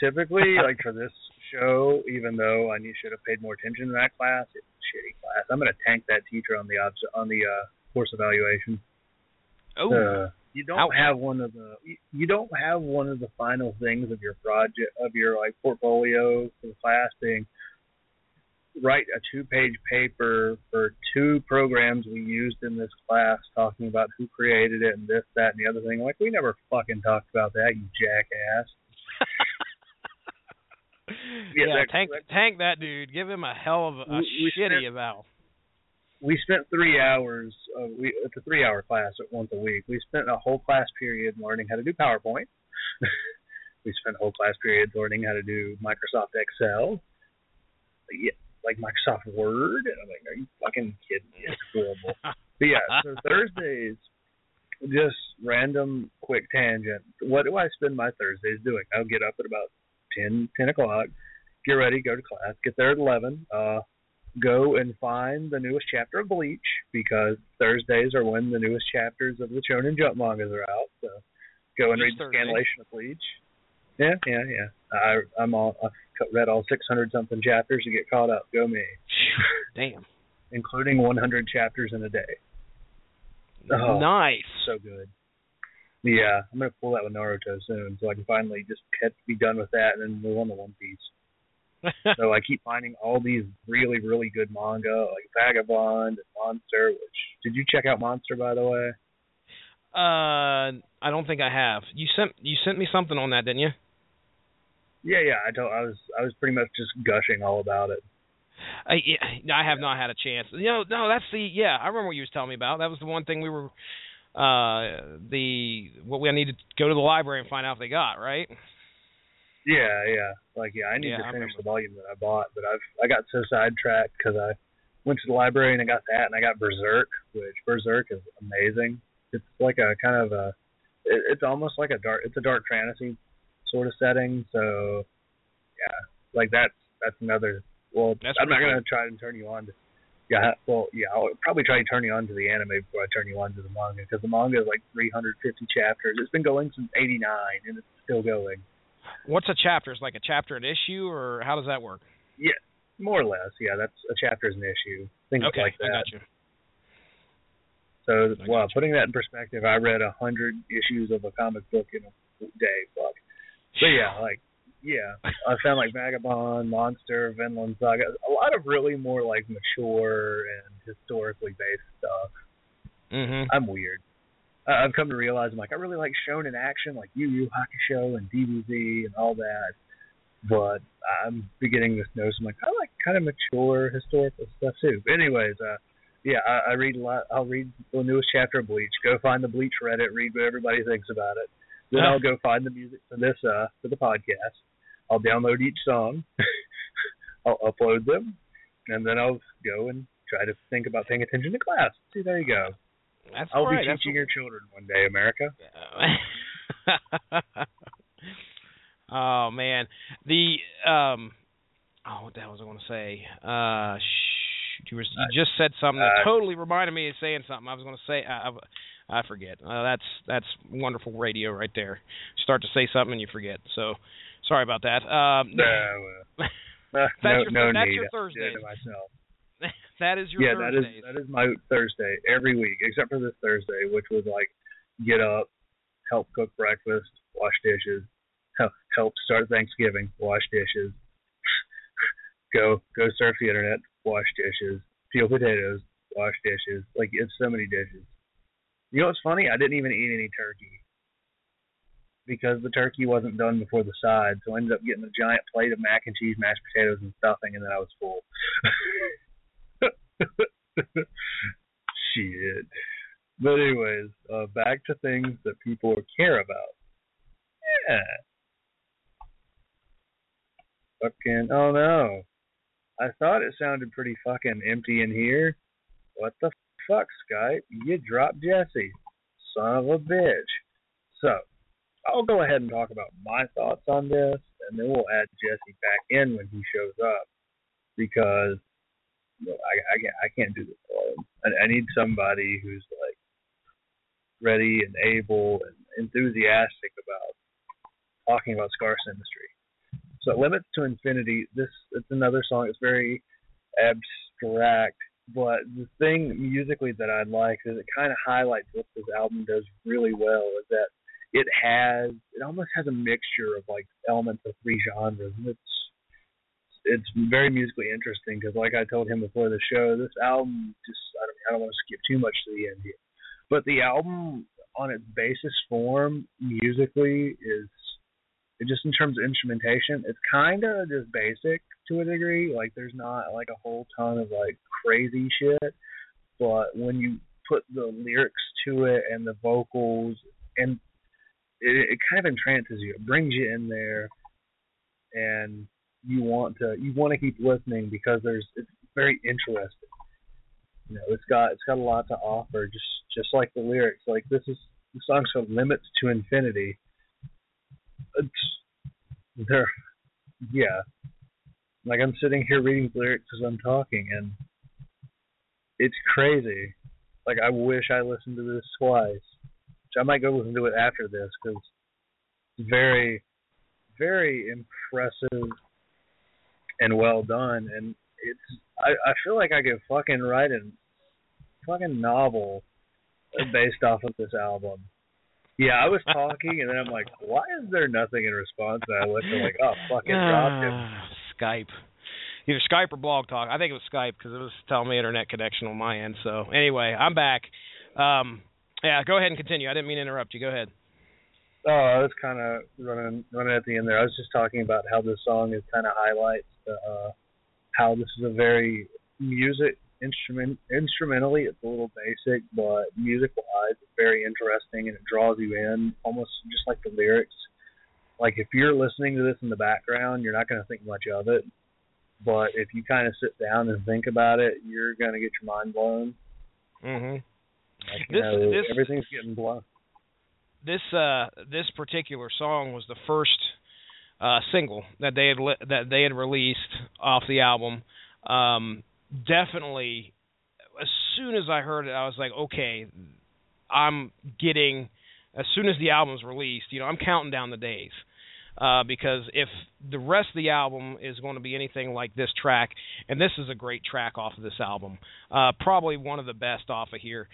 Typically, like for this show, even though I knew should have paid more attention to that class, it's a shitty class. I'm gonna tank that teacher on the obs- on the uh, course evaluation. Oh, Uh, you don't Ouch. have one of the you- you don't have one of the final things of your project of your like portfolio for the class being write a two page paper for two programs we used in this class talking about who created it and this, that and the other thing. Like we never fucking talked about that, you jackass. yeah, that- tank tank that dude. Give him a hell of a, We- we shitty spent- eval. we spent three hours. Uh, we it's a three hour class once a week. We spent a whole class period learning how to do PowerPoint. we spent a whole class period learning how to do Microsoft Excel. Yeah, like Microsoft Word, and I'm like, are you fucking kidding me? It's horrible. but yeah, so Thursdays, just random quick tangent. What do I spend my Thursdays doing? I'll get up at about ten ten o'clock, get ready, go to class, get there at eleven. Uh, go and find the newest chapter of Bleach because Thursdays are when the newest chapters of the Shonen Jump mangas are out. So go and Each read the Thursday. scanlation of Bleach. Yeah, yeah, yeah. I I'm all I've cut- read all 600 something chapters to get caught up. Go me, Damn. including 100 chapters in a day. Oh, Nice. So good. Yeah, I'm gonna pull that with Naruto soon, so I can finally just get, be done with that and then move on to One Piece. so I keep finding all these really, really good manga, like Vagabond and Monster. Which did you check out Monster by the way? Uh, I don't think I have. You sent you sent me something on that, didn't you? Yeah, yeah. I told I was I was pretty much just gushing all about it. I yeah, I have not had a chance. You know, no, that's the yeah. I remember what you was telling me about. That was the one thing we were uh the what we needed to go to the library and find out if they got right. Yeah, yeah. Like yeah, I need Yeah, to finish the volume that I bought, but I've I got so sidetracked because I went to the library and I got that, and I got Berserk, which Berserk is amazing. It's like a kind of a, it, it's almost like a dark, it's a dark fantasy sort of setting. So yeah, like that's that's another. Well, That's I'm not gonna try and turn you on to. Yeah, well, yeah, I'll probably try to turn you on to the anime before I turn you on to the manga because the manga is like 350 chapters. It's been going since '89 and it's still going. What's a chapter? Is like a chapter an issue, or how does that work? Yeah, more or less. Yeah, that's a chapter is an issue. Things okay, like I got you. So, well, putting that in perspective, I read a hundred issues of a comic book in a day. Fuck. So yeah, like, yeah, I found like Vagabond, Monster, Vinland Saga, a lot of really more like mature and historically based stuff. Mhm. I'm weird. I- I've come to realize I'm like I really like shonen action, like Yu Yu Hakusho and DBZ and all that. But I'm beginning this notice. I'm like I like kind of mature historical stuff too. But anyways, uh, yeah, I, I read a lot. I'll read the newest chapter of Bleach. Go find the Bleach Reddit. Read what everybody thinks about it. Then I'll go find the music for this uh for the podcast. I'll download each song. I'll upload them, and then I'll go and try to think about paying attention to class. See, there you go. That's I'll right. be That's teaching your children one day, America. oh man, the um, oh, what the hell was I going to say? Uh, sh- you, were, you just said something that uh, totally reminded me of saying something. I was going to say, I, I, I forget. Uh, that's that's wonderful radio right there. Start to say something and you forget. So, sorry about that. Um, No, That's no, your- no that's need. your did myself. that is your yeah, that is that is my Thursday every week, except for this Thursday, which was like get up, help cook breakfast, wash dishes, help help start Thanksgiving, wash dishes, go go surf the internet, wash dishes, peel potatoes, wash dishes. Like it's so many dishes. You know what's funny? I didn't even eat any turkey because the turkey wasn't done before the side, so I ended up getting a giant plate of mac and cheese, mashed potatoes, and stuffing, and then I was full. Shit. But anyways, uh, back to things that people care about. Yeah. Fucking oh no. I thought it sounded pretty fucking empty in here. What the fuck, Skype? You dropped Jesse. Son of a bitch. So, I'll go ahead and talk about my thoughts on this, and then we'll add Jesse back in when he shows up because you know, I, I can't I can't do this alone. I, I need somebody who's like ready and able and enthusiastic about talking about Scar Symmetry. So limits to infinity. This it's another song. It's very abstract, but the thing musically that I like is it kind of highlights what this album does really well. Is that it has it almost has a mixture of like elements of three genres. And it's it's very musically interesting because, like I told him before the show, this album just I don't I don't want to skip too much to the end here, but the album on its basis form musically is just in terms of instrumentation, it's kind of just basic to a degree. Like there's not like a whole ton of like crazy shit, but when you put the lyrics to it and the vocals and it, it kind of entrances you. It brings you in there, and you want to you want to keep listening because there's it's very interesting. You know, it's got it's got a lot to offer, just just like the lyrics. Like this is the song's called "Limits to Infinity." It's they're yeah, like I'm sitting here reading lyrics as I'm talking, and it's crazy. Like I wish I listened to this twice. I might go listen to it after this because it's very, very impressive and well done. And it's I I feel like I could fucking write a fucking novel based off of this album. Yeah, I was talking and then I'm like, why is there nothing in response? And I looked and like, oh fuck, it dropped him. Ah. Skype. Either Skype or Blog Talk. I think it was Skype because it was telling me internet connection on my end. So anyway, I'm back. Um, yeah, go ahead and continue. I didn't mean to interrupt you. Go ahead. Oh, I was kind of running running at the end there. I was just talking about how this song is kind of highlights the, uh, how this is a very music instrument instrumentally it's a little basic, but music wise it's very interesting and it draws you in almost just like the lyrics. Like if you're listening to this in the background, you're not going to think much of it, but if you kind of sit down and think about it, you're going to get your mind blown. Mhm. Like, This- know, this- everything's getting blown. this uh this particular song was the first uh single that they had li- that they had released off the album um definitely as soon as i heard it i was like okay i'm getting as soon as the album's released you know i'm counting down the days uh because if the rest of the album is going to be anything like this track and this is a great track off of this album uh probably one of the best off of here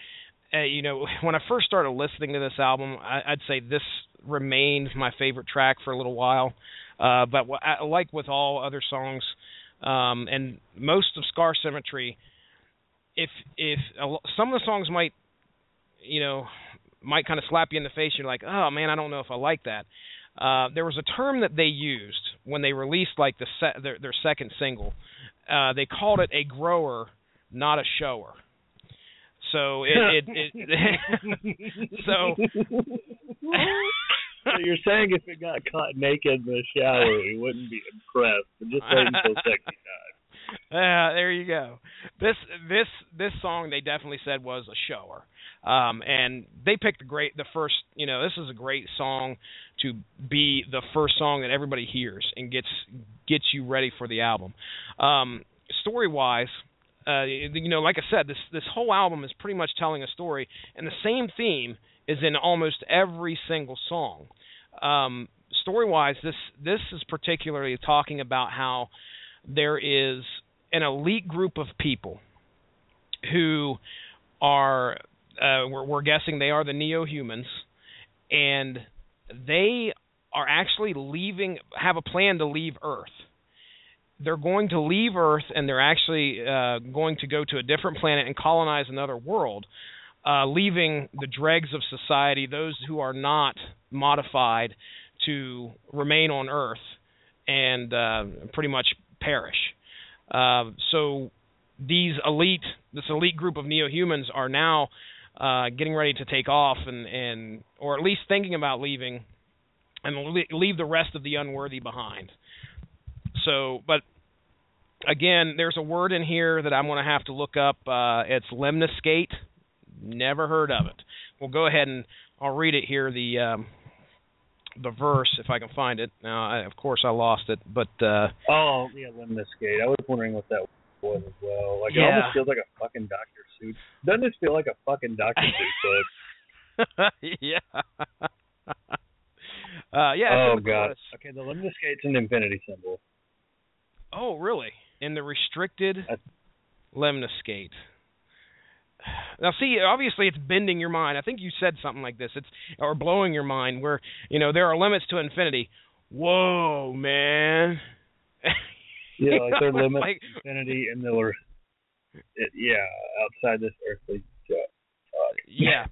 uh, you know, when I first started listening to this album, I, I'd say this remained my favorite track for a little while. Uh, but wh- I, like with all other songs, um, and most of Scar Symmetry, if if some of the songs might, you know, might kind of slap you in the face, you're like, oh man, I don't know if I like that. Uh, there was a term that they used when they released like the se- their, their second single. Uh, they called it a grower, not a shower. So it, it, it so So you're saying if it got caught naked in the shower, we wouldn't be impressed. But just wait until sexy time. Yeah, there you go. This this this song they definitely said was a shower. Um and they picked great the first, you know, this is a great song to be the first song that everybody hears and gets gets you ready for the album. Um story-wise, uh you know, like I said, this this whole album is pretty much telling a story and the same theme is in almost every single song. Um story-wise, this this is particularly talking about how there is an elite group of people who are uh, we're, we're guessing they are the neo-humans and they are actually leaving have a plan to leave earth. They're going to leave earth and they're actually uh, going to go to a different planet and colonize another world uh, leaving the dregs of society those who are not modified to remain on earth and uh, pretty much perish uh, so these elite, this elite group of neo-humans are now uh, getting ready to take off, and, and or at least thinking about leaving, and leave the rest of the unworthy behind. So, but again, there's a word in here that I'm going to have to look up. Uh, it's lemniscate. Never heard of it. We'll go ahead and I'll read it here. The um, the verse, if I can find it. Now, I, of course, I lost it, but uh, Oh, yeah, Lemniscate. I was wondering what that was as well. Like, it Yeah. almost feels like a fucking Dr. Seuss. Doesn't this feel like a fucking Dr. Seuss book? yeah. uh, yeah. oh, it's in the God. Okay, the Lemniscate's an infinity symbol. Oh, really? In the restricted lemniscate. Now, see, obviously, it's bending your mind. I think you said something like this. It's or blowing your mind, where you know there are limits to infinity. Whoa, man. Yeah, like their limits like- to infinity and they're, it, yeah, outside this earthly. Yeah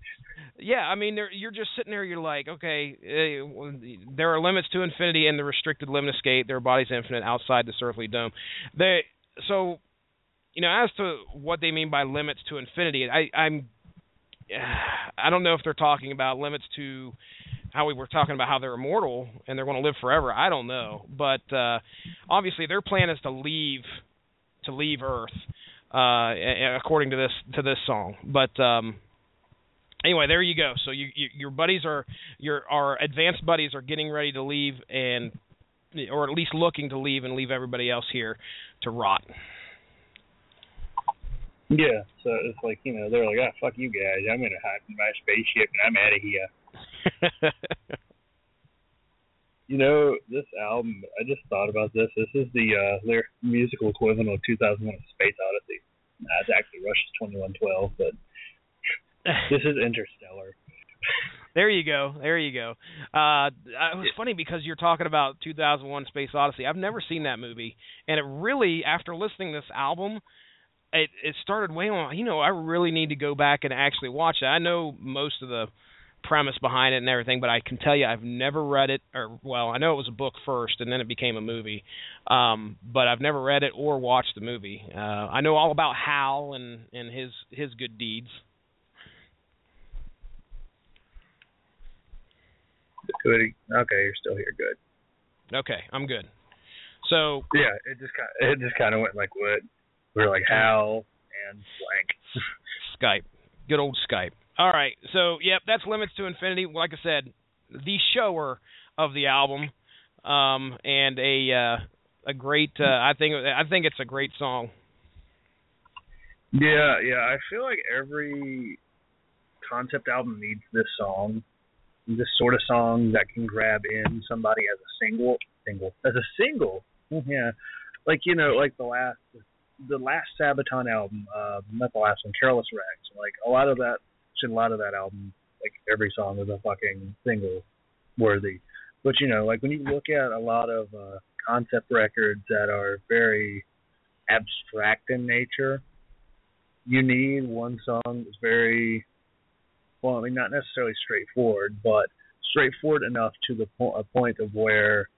yeah i mean there you're just sitting there you're like okay well, there are limits to infinity in the restricted limit lemniscate their body's infinite outside this earthly dome they so you know as to what they mean by limits to infinity i i'm i don't know if they're talking about limits to how we were talking about how they're immortal and they're going to live forever. I don't know, but uh, obviously their plan is to leave to leave Earth, uh, according to this to this song. But um, anyway, there you go. So you, you your buddies are your our advanced buddies are getting ready to leave and or at least looking to leave and leave everybody else here to rot. Yeah, so it's like you know they're like, ah, fuck you guys. I'm gonna hop in my spaceship and I'm out of here. you know, this album. I just thought about this. This is the uh, their musical equivalent of 2001: Space Odyssey. Nah, actually Rush's 2112, but this is Interstellar. There you go. There you go. Uh, it was funny because you're talking about 2001: Space Odyssey. I've never seen that movie, and it really, after listening to this album, it it started weighing on. You know, I really need to go back and actually watch it. I know most of the premise behind it and everything, but I can tell you I've never read it. Or well, I know it was a book first, and then it became a movie. Um, but I've never read it or watched the movie. Uh, I know all about Hal and and his his good deeds. Okay, you're still here. Good. Okay, I'm good. So yeah, it just kind of, it just kind of went like what we were like Hal and blank. Skype, good old Skype. All right, so yep, that's Limits to Infinity. Like I said, the shower of the album, um, and a uh, a great. Uh, I think I think it's a great song. Yeah, yeah. I feel like every concept album needs this song this sort of song that can grab in somebody as a single single as a single yeah like you know like the last the last sabaton album uh the last one Carolus Rex like a lot of that shit, a lot of that album like every song is a fucking single worthy. But you know like when you look at a lot of uh concept records that are very abstract in nature you need one song that's very well, I mean, not necessarily straightforward, but straightforward enough to the po- a point of where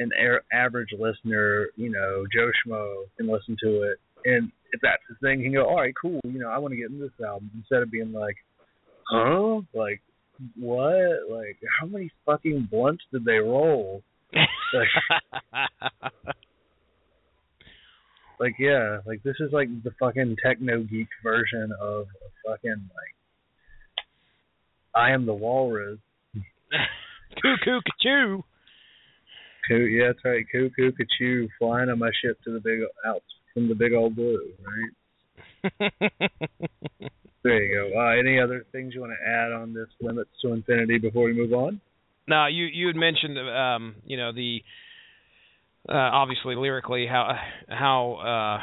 an a- average listener, you know, Joe Schmo can listen to it, and if that's his thing, he can go, all right, cool, you know, I want to get into this album instead of being like, huh, like what, like how many fucking blunts did they roll? like, like yeah, like this is like the fucking techno geek version of a fucking like I am the walrus. Cuckoo choo. Coo, yeah, that's right. Cuckoo choo, flying on my ship to the big out from the big old blue, right? there you go. Uh, any other things you want to add on this limits to infinity before we move on? No, you you had mentioned um, you know the uh, obviously lyrically how how uh,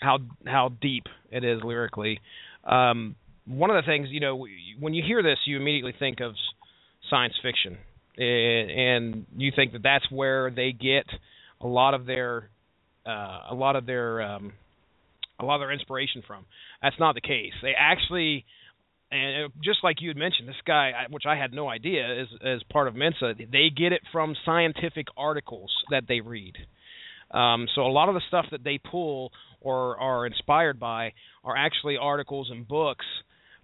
how how deep it is lyrically. Um, one of the things you know when you hear this, you immediately think of science fiction, and, you think that that's where they get a lot of their uh, a lot of their um, a lot of their inspiration from. That's not the case. They actually, and just like you had mentioned, this guy, which I had no idea, is as part of Mensa. They get it from scientific articles that they read. Um, so a lot of the stuff that they pull or are inspired by are actually articles and books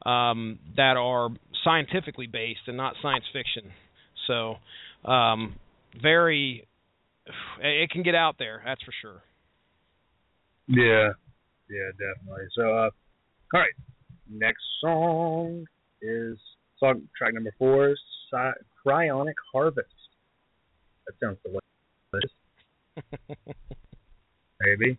um, that are scientifically based and not science fiction. So, um, very, it can get out there. That's for sure. Yeah, yeah, definitely. So, uh, all right, next song is song track number four, Cryonic Harvest. That sounds delicious. Maybe.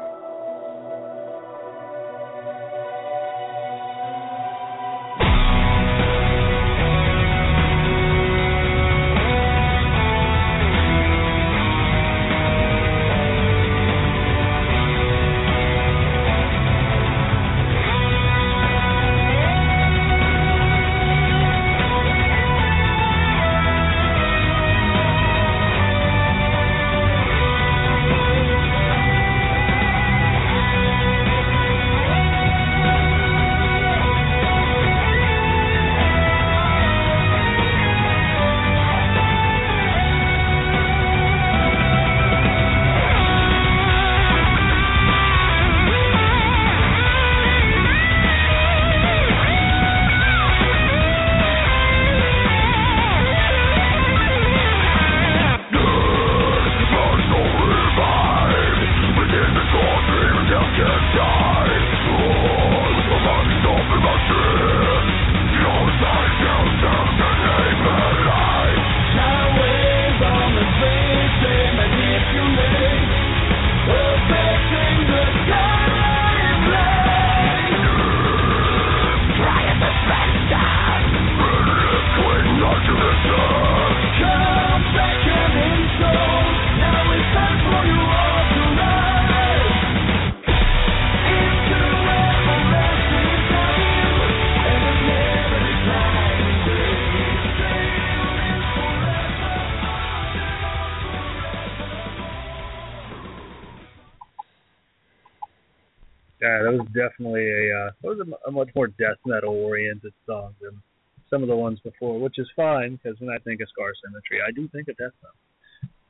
Definitely a uh, was a, a much more death metal oriented song than some of the ones before, which is fine because when I think of Scar Symmetry, I do think of death metal.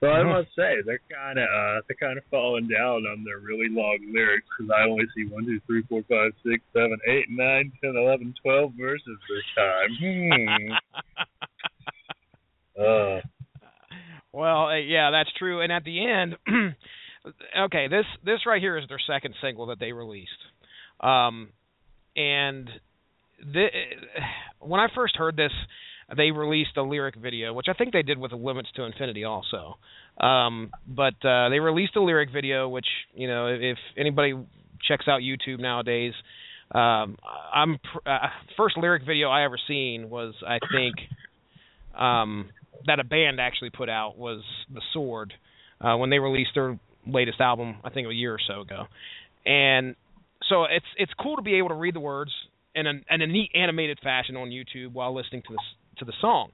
So I Mhm. must say they're kind of uh, they're kind of falling down on their really long lyrics because I only see one, two, three, four, five, six, seven, eight, nine, ten, eleven, twelve verses this time. Hmm. uh, Well, uh, yeah, that's true. And at the end, okay, this this right here is their second single that they released. Um, and the, when I first heard this, they released a lyric video, which I think they did with the Limits to Infinity also. Um, but uh, they released a lyric video, which you know, if anybody checks out YouTube nowadays, um, I'm pr- uh, first lyric video I ever seen was I think um, that a band actually put out was the Sword uh, when they released their latest album, I think a year or so ago, and so it's it's cool to be able to read the words in a, in a neat animated fashion on YouTube while listening to the to the song.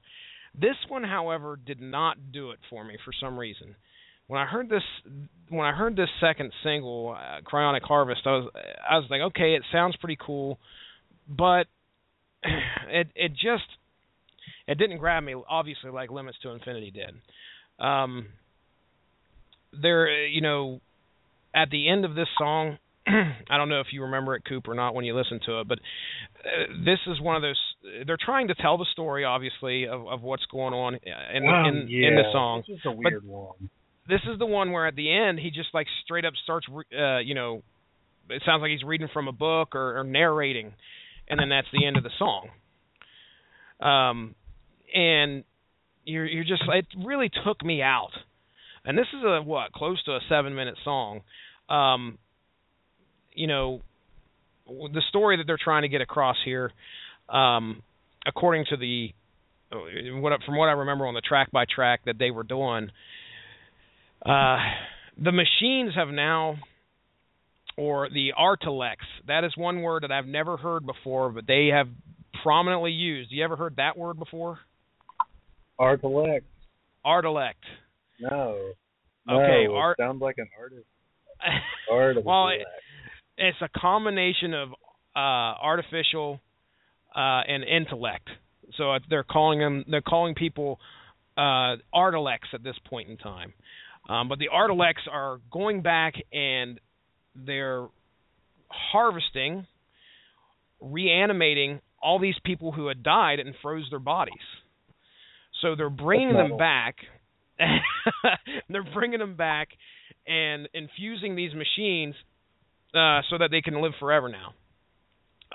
This one, however, did not do it for me for some reason. When I heard this, when I heard this second single, uh, "Cryonic Harvest," I was I was like, okay, it sounds pretty cool, but it it just it didn't grab me obviously like Limits to Infinity did. Um, there, you know, at the end of this song, I don't know if you remember it, Coop, or not when you listen to it, but uh, this is one of those. They're trying to tell the story, obviously, of, of what's going on in Um, in, yeah, in the song. This is a But weird one. this is the one where at the end he just like straight up starts, uh, you know, it sounds like he's reading from a book or, or narrating, and then that's the end of the song. Um, and you're you're just it really took me out. And this is a what close to a seven minute song. Um, you know, the story that they're trying to get across here, um, according to the what from what I remember on the track by track that they were doing, uh, the machines have now, or the Artilects. That is one word that I've never heard before, but they have prominently used. You ever heard that word before? Artilect. Artilect. No. Okay, No, it art- sounds like an artist. Artilect. well, it, it's a combination of uh, artificial uh, and intellect. So uh, they're calling them they're calling people uh, artilects at this point in time. Um, but the artilects are going back and they're harvesting, reanimating all these people who had died and froze their bodies. So they're bringing them back. they're bringing them back and infusing these machines uh, so that they can live forever now.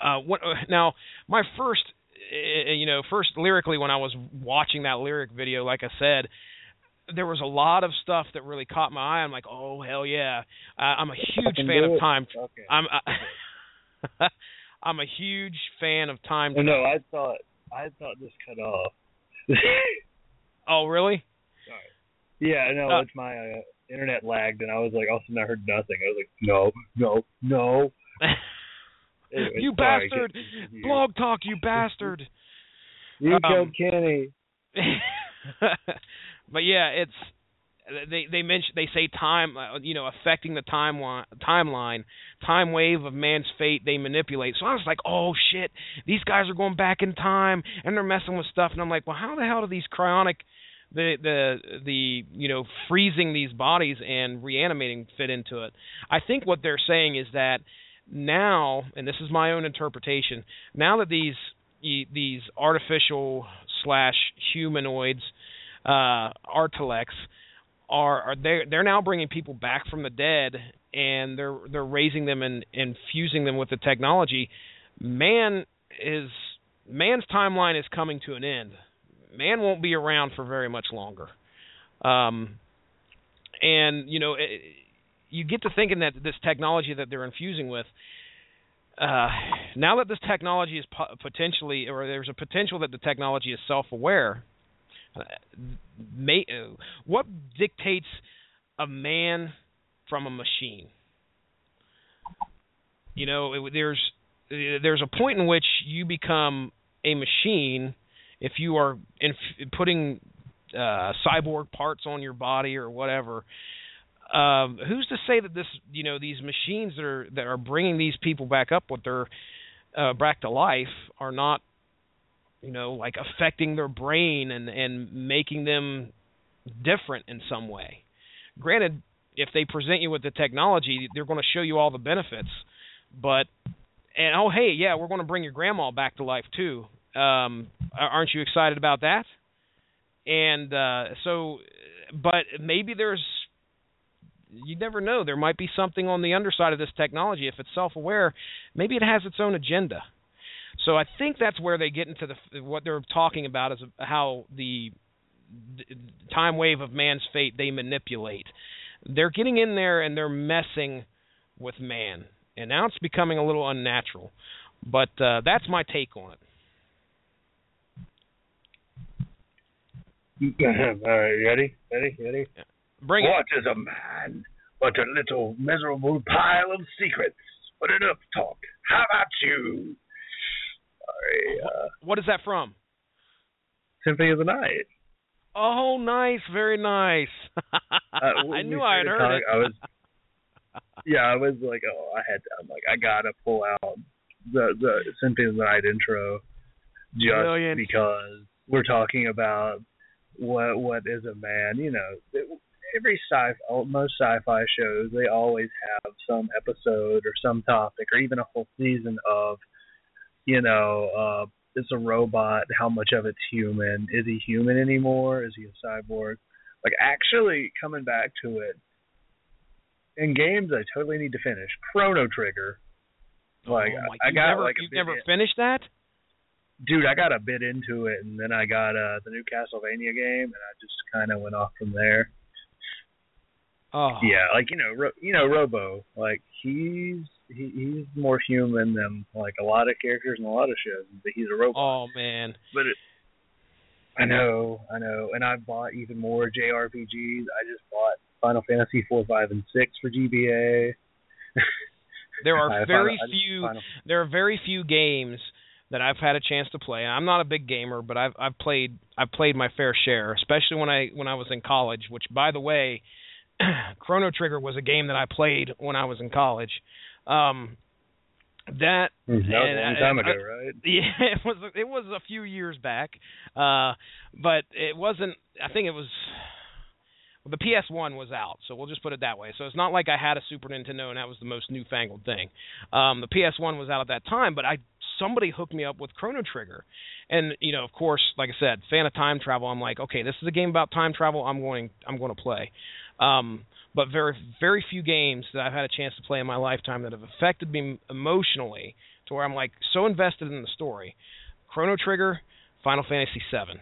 uh, what, uh, now my first, uh, you know, first lyrically when I was watching that lyric video, like I said, there was a lot of stuff that really caught my eye. I'm like, oh hell yeah! Uh, I'm a huge fan of time. Okay. I'm I, I'm a huge fan of time. Oh, no, I thought I thought this cut off. Oh really? yeah, no, Uh, it's my uh, internet lagged, and I was like, all of a sudden I heard nothing. I was like, no, no, no. Anyway, you sorry, bastard! Blog talk, you bastard! You um, killed Kenny. but yeah, it's they they mention they say time uh, you know affecting the time timeline timeline time wave of man's fate they manipulate. So I was like, oh shit, these guys are going back in time and they're messing with stuff, and I'm like, well, how the hell do these cryonic the the the you know freezing these bodies and reanimating fit into it? I think what they're saying is that now, and this is my own interpretation, now that these these artificial slash humanoids, uh, Artilects, are are they they're now bringing people back from the dead and they're they're raising them and infusing them with the technology. Man is man's timeline is coming to an end. Man won't be around for very much longer. Um, and you know, it, you get to thinking that this technology that they're infusing with, uh, now that this technology is po- potentially, or there's a potential that the technology is self-aware, may, uh, what dictates a man from a machine? You know, it, there's there's a point in which you become a machine if you are inf- putting uh, cyborg parts on your body or whatever. Um, who's to say that this, you know, these machines that are that are bringing these people back up with their uh, back to life are not, you know, like affecting their brain and and making them different in some way. Granted, if they present you with the technology, they're going to show you all the benefits, but and oh hey, yeah, we're going to bring your grandma back to life too. Um, aren't you excited about that? And uh, so, but maybe there's you never know. There might be something on the underside of this technology. If it's self-aware, maybe it has its own agenda. So I think that's where they get into the what they're talking about is how the, time wave of man's fate they manipulate. They're getting in there and they're messing with man, and now it's becoming a little unnatural. But uh, that's my take on it. All right, ready? Ready? Ready? Bring what it. is a man but a little miserable pile of secrets? But enough talk. How about you? Sorry, uh, What is that from? Symphony of the Night. Oh, nice, very nice. Uh, I knew I had heard talking, it. I was, yeah, I was like, oh, I had. To, I'm like, I gotta pull out the the Symphony of the Night intro, just Brilliant. because we're talking about what what is a man. You know, every sci fi most sci-fi shows they always have some episode or some topic or even a whole season of, you know, uh, it's a robot. How much of it's human? Is he human anymore? Is he a cyborg? Like actually coming back to it in games, I totally need to finish Chrono Trigger. Like oh my, I got never, like you've never finished that? Dude, I got a bit into it, and then I got uh the new Castlevania game, and I just kind of went off from there. Oh, Yeah, like you know, Ro- you know, Robo, like he's he, he's more human than like a lot of characters in a lot of shows, but he's a robot. Oh man. But it, I know, I know, and I've bought even more JRPGs. I just bought Final Fantasy four, five, and six for GBA. There are Final- very I just few. Final- There are very few games that I've had a chance to play. I'm not a big gamer, but I've I've played I've played my fair share, especially when I when I was in college. Which, by the way, Chrono Trigger was a game that I played when I was in college. Um, that That was a long time ago, uh, right? Yeah, it was it was a few years back, uh, but it wasn't. I think it was. Well, the PS1 was out, so we'll just put it that way. So it's not like I had a Super Nintendo and that was the most newfangled thing. Um, the PS1 was out at that time, but I somebody hooked me up with Chrono Trigger, and you know, of course, like I said, fan of time travel. I'm like, okay, this is a game about time travel. I'm going, I'm going to play. Um, but very, very few games that I've had a chance to play in my lifetime that have affected me emotionally to where I'm like so invested in the story. Chrono Trigger, Final Fantasy VII.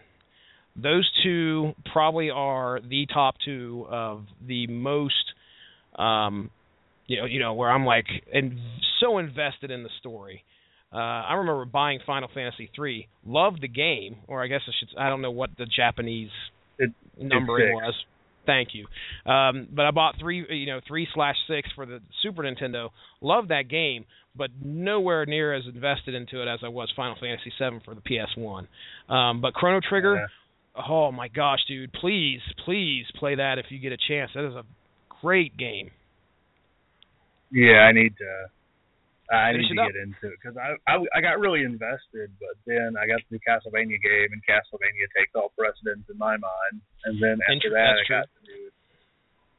Those two probably are the top two of the most, um, you know, you know, where I'm like and so invested in the story. Uh, I remember buying Final Fantasy three, loved the game, or I guess I should, I don't know what the Japanese It, numbering was. Thank you. Um, but I bought three, you know, three slash six for the Super Nintendo. Loved that game, but nowhere near as invested into it as I was Final Fantasy VII for the PS One. Um, but Chrono Trigger, oh my gosh, dude! Please, please play that if you get a chance. That is a great game. Yeah, I need to. I need to up. get into it because I, I I got really invested, but then I got the Castlevania game, and Castlevania takes all precedence in my mind. And then after that, that's I got the new.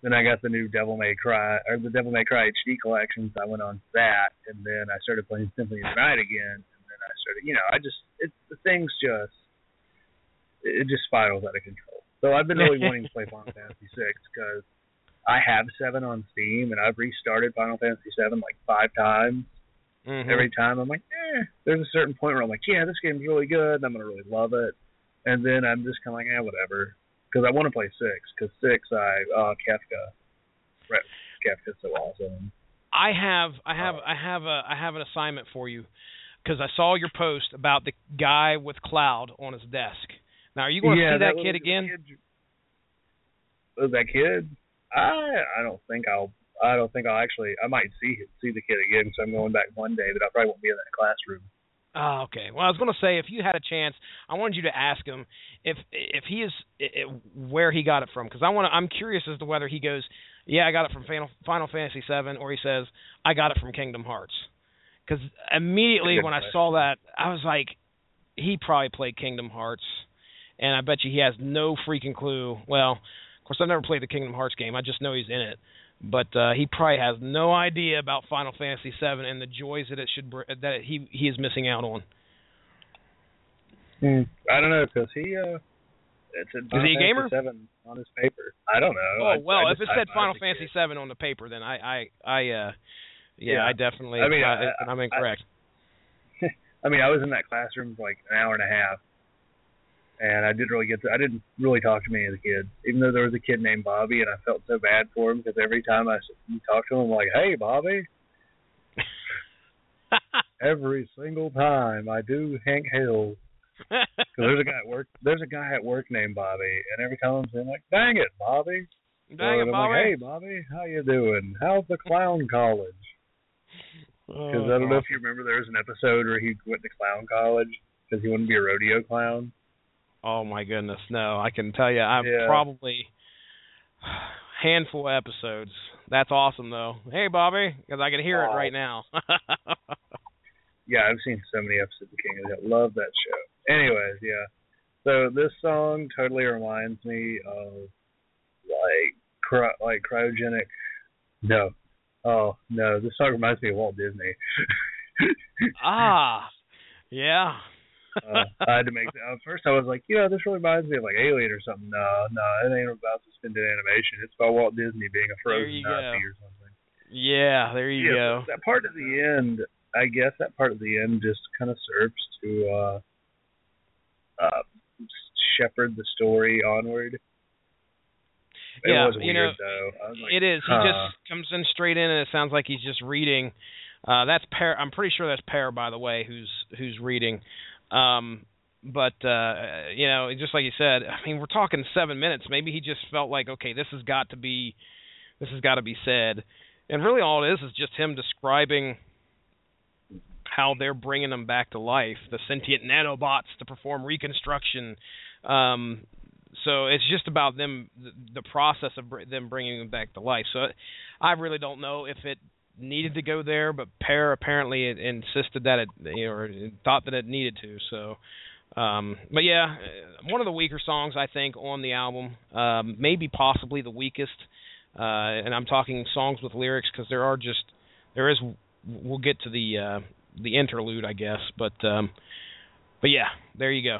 Then I got the new Devil May Cry or the Devil May Cry HD collections. I went on that, and then I started playing Symphony of the Night again, and then I started. You know, I just it the things just it just spirals out of control. So I've been really wanting to play Final Fantasy six because I have seven on Steam, and I've restarted Final Fantasy seven like five times. Mhm. Every time I'm like, eh. There's a certain point where I'm like, yeah, this game's really good. and I'm gonna really love it, and then I'm just kind of like, eh, whatever, because I want to play six. Because six, I uh Kefka, right? Kefka's so awesome. I have I have I have a I have an assignment for you because I saw your post about the guy with cloud on his desk. Now, are you going to yeah, see that, little kid again? Kid, oh, that kid? I I don't think I'll. I don't think I'll actually. I might see see the kid again, so I'm going back Monday, but I probably won't be in that classroom. Oh, okay. Well, I was going to say if you had a chance, I wanted you to ask him if if he is i- i- where he got it from because I want to. I'm curious as to whether he goes, yeah, I got it from Final, Final Fantasy VII, or he says I got it from Kingdom Hearts. Because immediately when I saw that, I was like, he probably played Kingdom Hearts, and I bet you he has no freaking clue. Well, of course, I've never played the Kingdom Hearts game. I just know he's in it. But uh, he probably has no idea about Final Fantasy VII and the joys that it should br- that he he is missing out on. I don't know because he uh, it's in Is he a gamer? Seven on his paper. I don't know. Oh I- well, I if just- it said I- I Final think Fantasy VII on the paper, then I I I uh yeah, Yeah. I definitely I mean, I- then I'm I- incorrect. I mean, I was in that classroom for like an hour and a half, and I didn't really get to. I didn't really talk to many of the kids, even though there was a kid named Bobby, and I felt so bad for him because every time I s- talked to him, I'm like, "Hey, Bobby." every single time I do Hank Hill. There's a guy at work. There's a guy at work named Bobby, and every time I'm saying like, "Dang it, Bobby!" Dang it, I'm Bobby. like, "Hey, Bobby, how you doing? How's the clown college?" Oh, because I don't know if you remember, there was an episode where he went to clown college because he wanted to be a rodeo clown. Oh my goodness, no! I can tell you, I've Yeah. probably handful of episodes. That's awesome though. Hey, Bobby, because I can hear it Oh. right now. Yeah, I've seen so many episodes of King of the Hill. Love that show. Anyways, yeah. So this song totally reminds me of like cry, like cryogenic. No, oh no, this song reminds me of Walt Disney. ah, yeah. Uh, I had to make. At first, I was like, you know, this really reminds me of like Alien or something. No, no, it ain't about suspended animation. It's about Walt Disney being a frozen you Nazi go. or something. Yeah, there you yeah, go. That part at the end, I guess that part at the end just kind of serves to uh, uh, shepherd the story onward. It yeah, was you weird know, though. Like, it is. He huh. just comes in straight in, and it sounds like he's just reading. Uh, that's Per. I'm pretty sure that's Per, by the way, who's who's reading. Um, but uh, you know, just like you said, I mean, we're talking seven minutes. Maybe he just felt like, okay, this has got to be, this has got to be said. And really, all it is is just him describing how they're bringing them back to life, the sentient nanobots to perform reconstruction. Um, so it's just about them, the, process of them bringing them back to life. So I really don't know if it needed to go there, but Per apparently insisted that it, you know, or thought that it needed to. So, um, but yeah, uh, one of the weaker songs I think on the album, um, maybe possibly the weakest. Uh, and I'm talking songs with lyrics because there are just there is. We'll get to the uh, the interlude, I guess, but um, but yeah, there you go.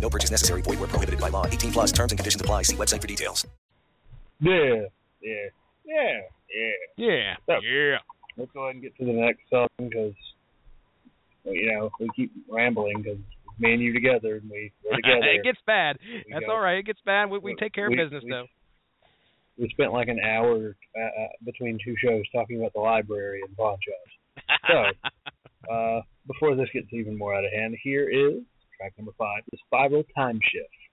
No purchase necessary. Void where prohibited by law. 18 plus terms and conditions apply. See website for details. Yeah, yeah, yeah, yeah. Yeah, So, yeah. Let's go ahead and get to the next song because, you know, we keep rambling because me and you together and we, we're together. it gets bad. That's go. all right. It gets bad. We, we We- take care of business we- though. we spent like an hour uh, uh, between two shows talking about the library and ponchos. So, uh, before this gets even more out of hand, here is track number five, is Spiral Time Shift.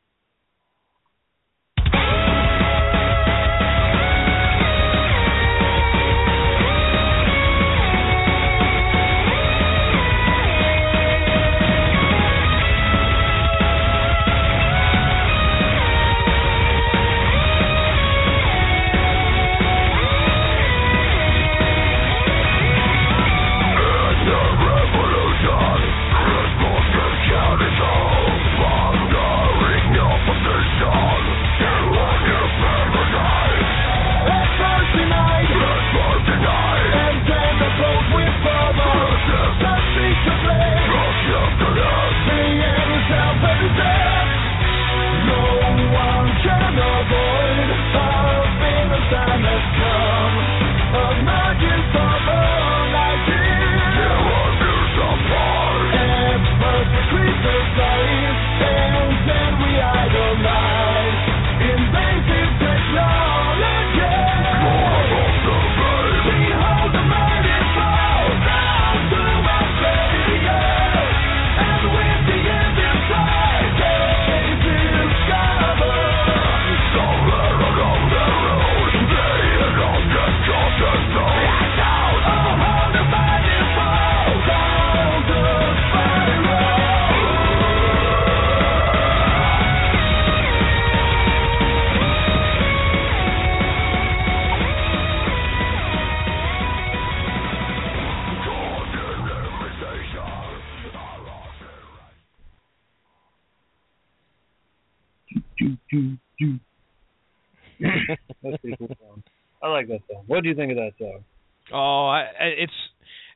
That's a pretty cool song. I like that song. What do you think of that song? Oh, I, I- it's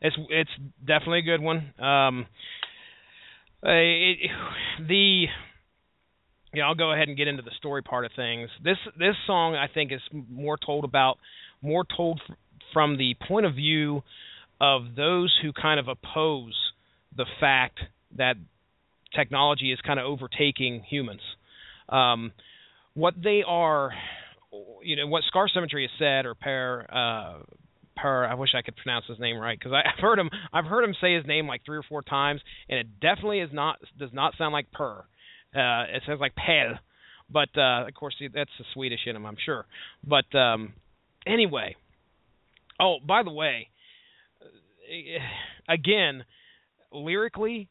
it's it's definitely a good one. Um, it, the yeah, I'll go ahead and get into the story part of things. This this song I think is more told about more told from the point of view of those who kind of oppose the fact that technology is kind of overtaking humans. Um, what they are, you know, what Scar Symmetry has said, or Per, uh, Per, I wish I could pronounce his name right because I've heard him, I've heard him say his name like three or four times, and it definitely is not, does not sound like Per. Uh, it sounds like Per, but uh, of course that's the Swedish in him, I'm sure. But um, anyway, oh, by the way, again, lyrically,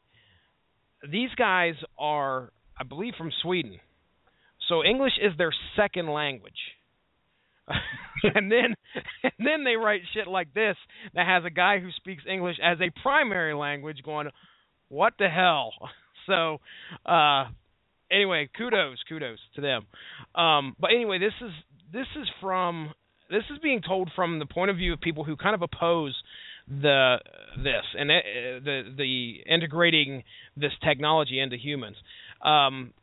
these guys are, I believe, from Sweden. So English is their second language. and then and then they write shit like this that has a guy who speaks English as a primary language going, What the hell? So uh anyway, kudos, kudos to them. Um but anyway, this is this is from this is being told from the point of view of people who kind of oppose the this and uh, the the integrating this technology into humans. Um,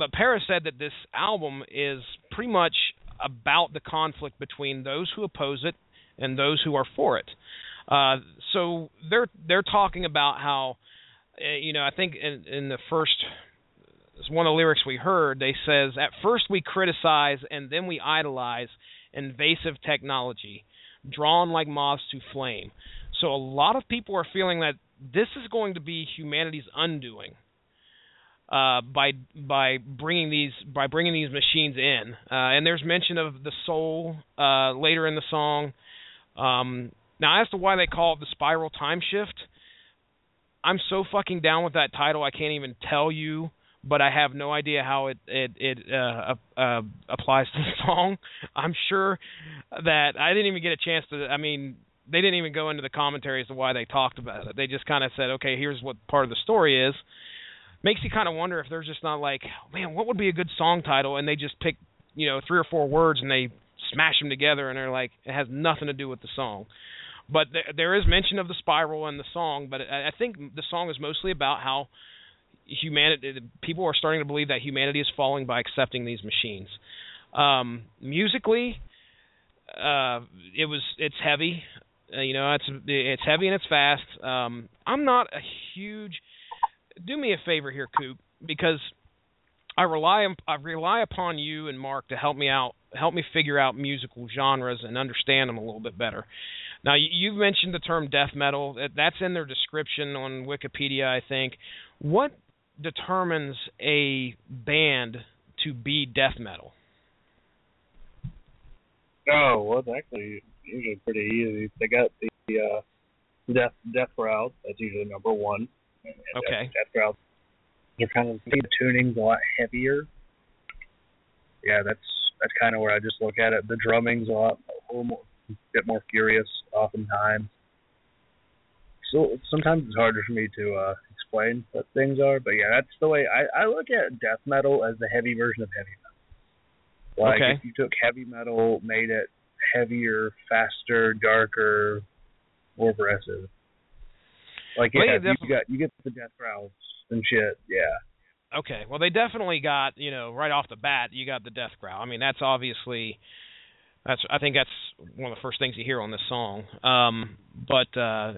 but Paris said that this album is pretty much about the conflict between those who oppose it and those who are for it. Uh, so they're they're talking about how uh, you know I think in, in the first one of the lyrics we heard they says at first we criticize and then we idolize invasive technology drawn like moths to flame. So a lot of people are feeling that this is going to be humanity's undoing uh, by by bringing these by bringing these machines in. Uh, and there's mention of the soul uh, later in the song. Um, now, as to why they call it the spiral time shift, I'm so fucking down with that title. I can't even tell you but I have no idea how it it it uh, uh, applies to the song. I'm sure that I didn't even get a chance to. I mean, they didn't even go into the commentary as to why they talked about it. They just kind of said, okay, here's what part of the story is. Makes you kind of wonder if they're just not like, man, what would be a good song title, and they just pick, you know, three or four words and they smash them together, and they're like, it has nothing to do with the song. But th- there is mention of the spiral in the song, but I, I think the song is mostly about how humanity, people are starting to believe that humanity is falling by accepting these machines. Um, musically, uh, it was it's heavy. Uh, you know, it's it's heavy and it's fast. Um, I'm not a huge. Do me a favor here, Coop, because I rely I rely upon you and Mark to help me out, help me figure out musical genres and understand them a little bit better. Now, you, have mentioned the term death metal. That's in their description on Wikipedia, I think. What determines a band to be death metal? Oh, well, it's actually usually pretty easy. They got the uh, death death growls. That's usually number one. Okay. Death, death they're kind of the tuning's a lot heavier. Yeah, that's that's kind of where I just look at it. The drumming's a lot a little more, a bit more furious, oftentimes. So sometimes it's harder for me to uh, explain what things are, but yeah, that's the way I, I look at death metal as the heavy version of heavy metal. Like okay. if you took heavy metal, made it heavier, faster, darker, more aggressive. Like yeah, well, you got you get the death growls and shit. Yeah. Okay. Well, they definitely got you know right off the bat you got the death growl. I mean that's obviously that's I think that's one of the first things you hear on this song. Um, but uh,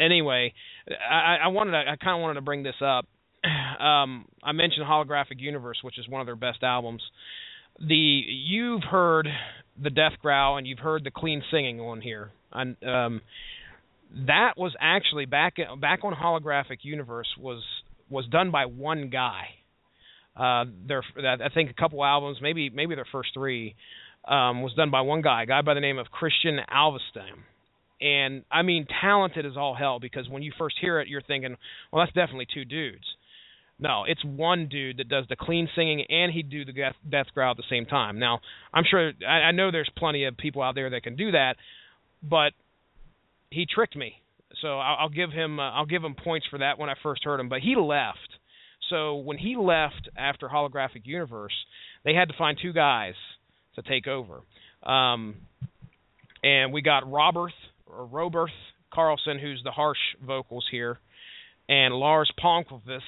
anyway, I, I wanted to, I kind of wanted to bring this up. Um, I mentioned Holographic Universe, which is one of their best albums. The you've heard the death growl and you've heard the clean singing on here. And um, that was actually back back on Holographic Universe was was done by one guy. Uh, their I think a couple albums, maybe maybe their first three um, was done by one guy, a guy by the name of Christian Alvestam. And I mean, talented as all hell because when you first hear it, you're thinking, well, that's definitely two dudes. No, it's one dude that does the clean singing and he do the death, death growl at the same time. Now, I'm sure I, I know there's plenty of people out there that can do that, but he tricked me. So I'll, I'll give him uh, I'll give him points for that when I first heard him. But he left. So when he left after Holographic Universe, they had to find two guys to take over. Um, and we got Robert or Roberth Karlsson, who's the harsh vocals here, and Lars Palmqvist,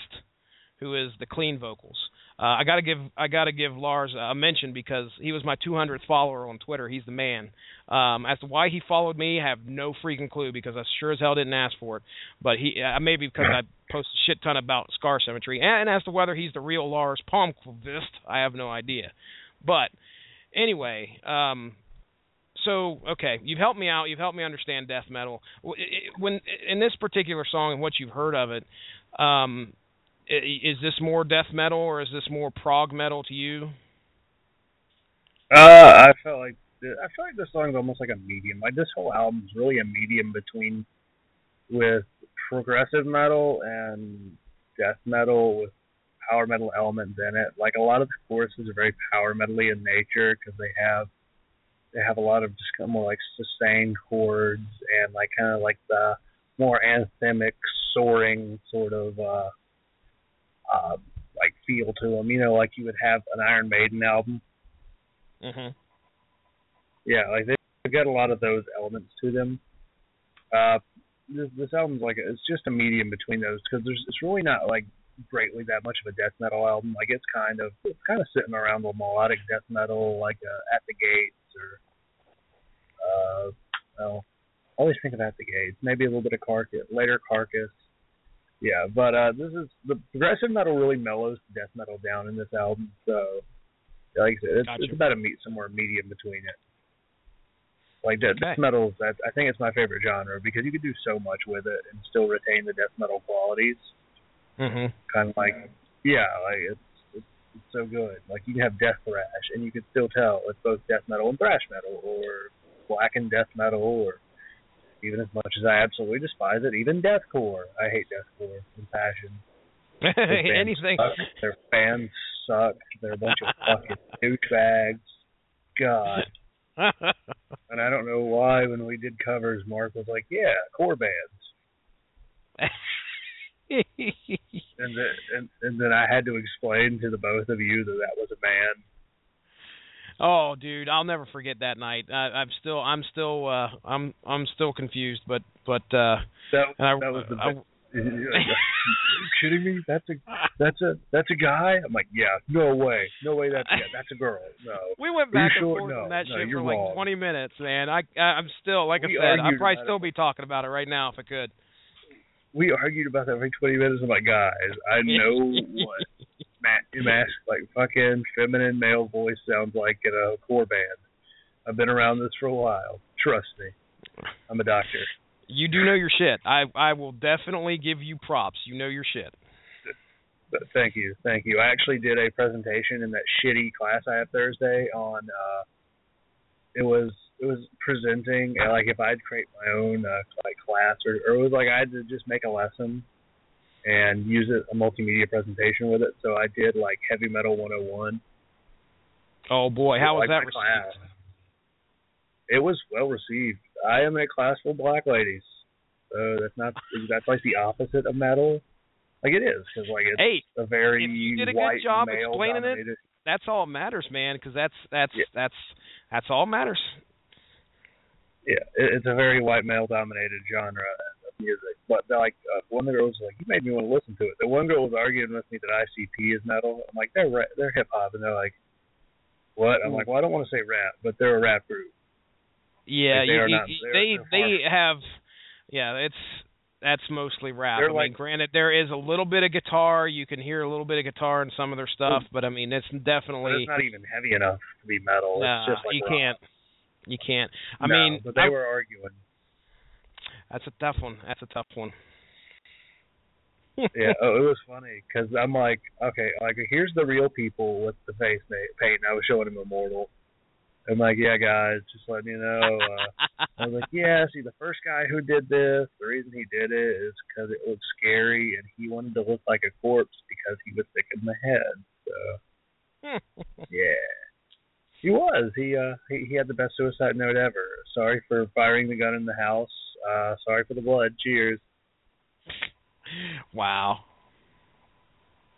who is the clean vocals. Uh, I gotta give I gotta give Lars a mention because he was my 200th follower on Twitter. He's the man. Um, as to why he followed me, I have no freaking clue because I sure as hell didn't ask for it. But he uh, maybe because I post a shit ton about Scar Symmetry, and, and as to whether he's the real Lars Palmqvist, I have no idea. But anyway, um, so okay, you've helped me out. You've helped me understand death metal. When in this particular song and what you've heard of it, um, is this more death metal or is this more prog metal to you? Uh, I felt like I feel like this song's almost like a medium. Like this whole album's really a medium between with progressive metal and death metal with power metal elements in it. Like a lot of the choruses are very power metally in nature because they have they have a lot of just kind of more like sustained chords and like kind of like the more anthemic soaring sort of uh uh like feel to them. You know, like you would have an Iron Maiden album. Mhm. Yeah, like they've got a lot of those elements to them. Uh, this this album's like it's just a medium between those because there's it's really not like greatly that much of a death metal album. Like it's kind of it's kind of sitting around the melodic death metal, like uh, At the Gates or uh, well, I always think of At the Gates. Maybe a little bit of Carcass, later Carcass. Yeah, but uh, this is the progressive metal really mellows the death metal down in this album. So, like I said, it's, Gotcha. it's about a meet somewhere medium between it. Like death Okay. metal, I, I think it's my favorite genre because you can do so much with it and still retain the death metal qualities. Mhm. Kind of like, yeah, like it's, it's it's so good. Like you can have death thrash and you can still tell it's both death metal and thrash metal, or blackened death metal, or even as much as I absolutely despise it, even deathcore. I hate deathcore with passion. Anything. sucks. Their fans suck. They're a bunch of fucking douchebags. God. And I don't know why when we did covers, Mark was like, "Yeah, core bands," and then and, and then I had to explain to the both of you that that was a man. Oh, dude, I'll never forget that night. I, I'm still, I'm still, uh, I'm, I'm still confused. But, but, uh, That I, that was the. I, best. Are you kidding me? That's a that's a that's a guy. I'm like, yeah, no way, no way. That's yeah, that's a girl. No. we went back and sure? forth no, on that no, shit for like wrong. 20 minutes, man. I, I, I'm still, like We I said, I'd probably still it. be talking about it right now if I could. we argued about that for 20 minutes. I'm like, guys, I know what ma- mas like fucking feminine male voice sounds like in a core band. I've been around this for a while. Trust me. I'm a doctor. You do know your shit. I, I will definitely give you props. You know your shit. But thank you, thank you. I actually did a presentation in that shitty class I have Thursday on. uh It was it was presenting like if I'd create my own uh, like class or or it was like I had to just make a lesson and use it a multimedia presentation with it. So I did like heavy metal 101. Oh boy, how was Like that my class. received? It was well received. I am in a class full black ladies, so that's not that's like the opposite of metal. Like it is because like it's Hey, a very if you did a white good job explaining it, that's all that matters, man. Because that's that's that's that's all matters. yeah, it's a very white male dominated genre music. But they're like uh, one of the girls was like, "You made me want to listen to it." The one girl was arguing with me that ICP is metal. I'm like, "They're ra- they're hip hop," and they're like, "What?" I'm like, "Well, I don't want to say rap, but they're a rap group." Yeah, Like, they you, you- not- they they have, yeah, it's that's mostly rap. They're I like- mean, granted, there is a little bit of guitar. You can hear a little bit of guitar in some of their stuff, but I mean, it's definitely it's not even heavy enough to be metal. Nah, it's just like you rock. can't. You can't. I No, mean, but they I- were arguing. That's a tough one. That's a tough one. yeah, oh, it was funny because I'm like, okay, like here's the real people with the face paint. I was showing him Immortal. I'm like, yeah, guys, just letting you know. Uh, I was like, yeah, see, the first guy who did this, the reason he did it is because it looked scary, and he wanted to look like a corpse because he was sick in the head. So, yeah, he was. He uh, he, he had the best suicide note ever. Sorry for firing the gun in the house. Uh, sorry for the blood. Cheers. wow.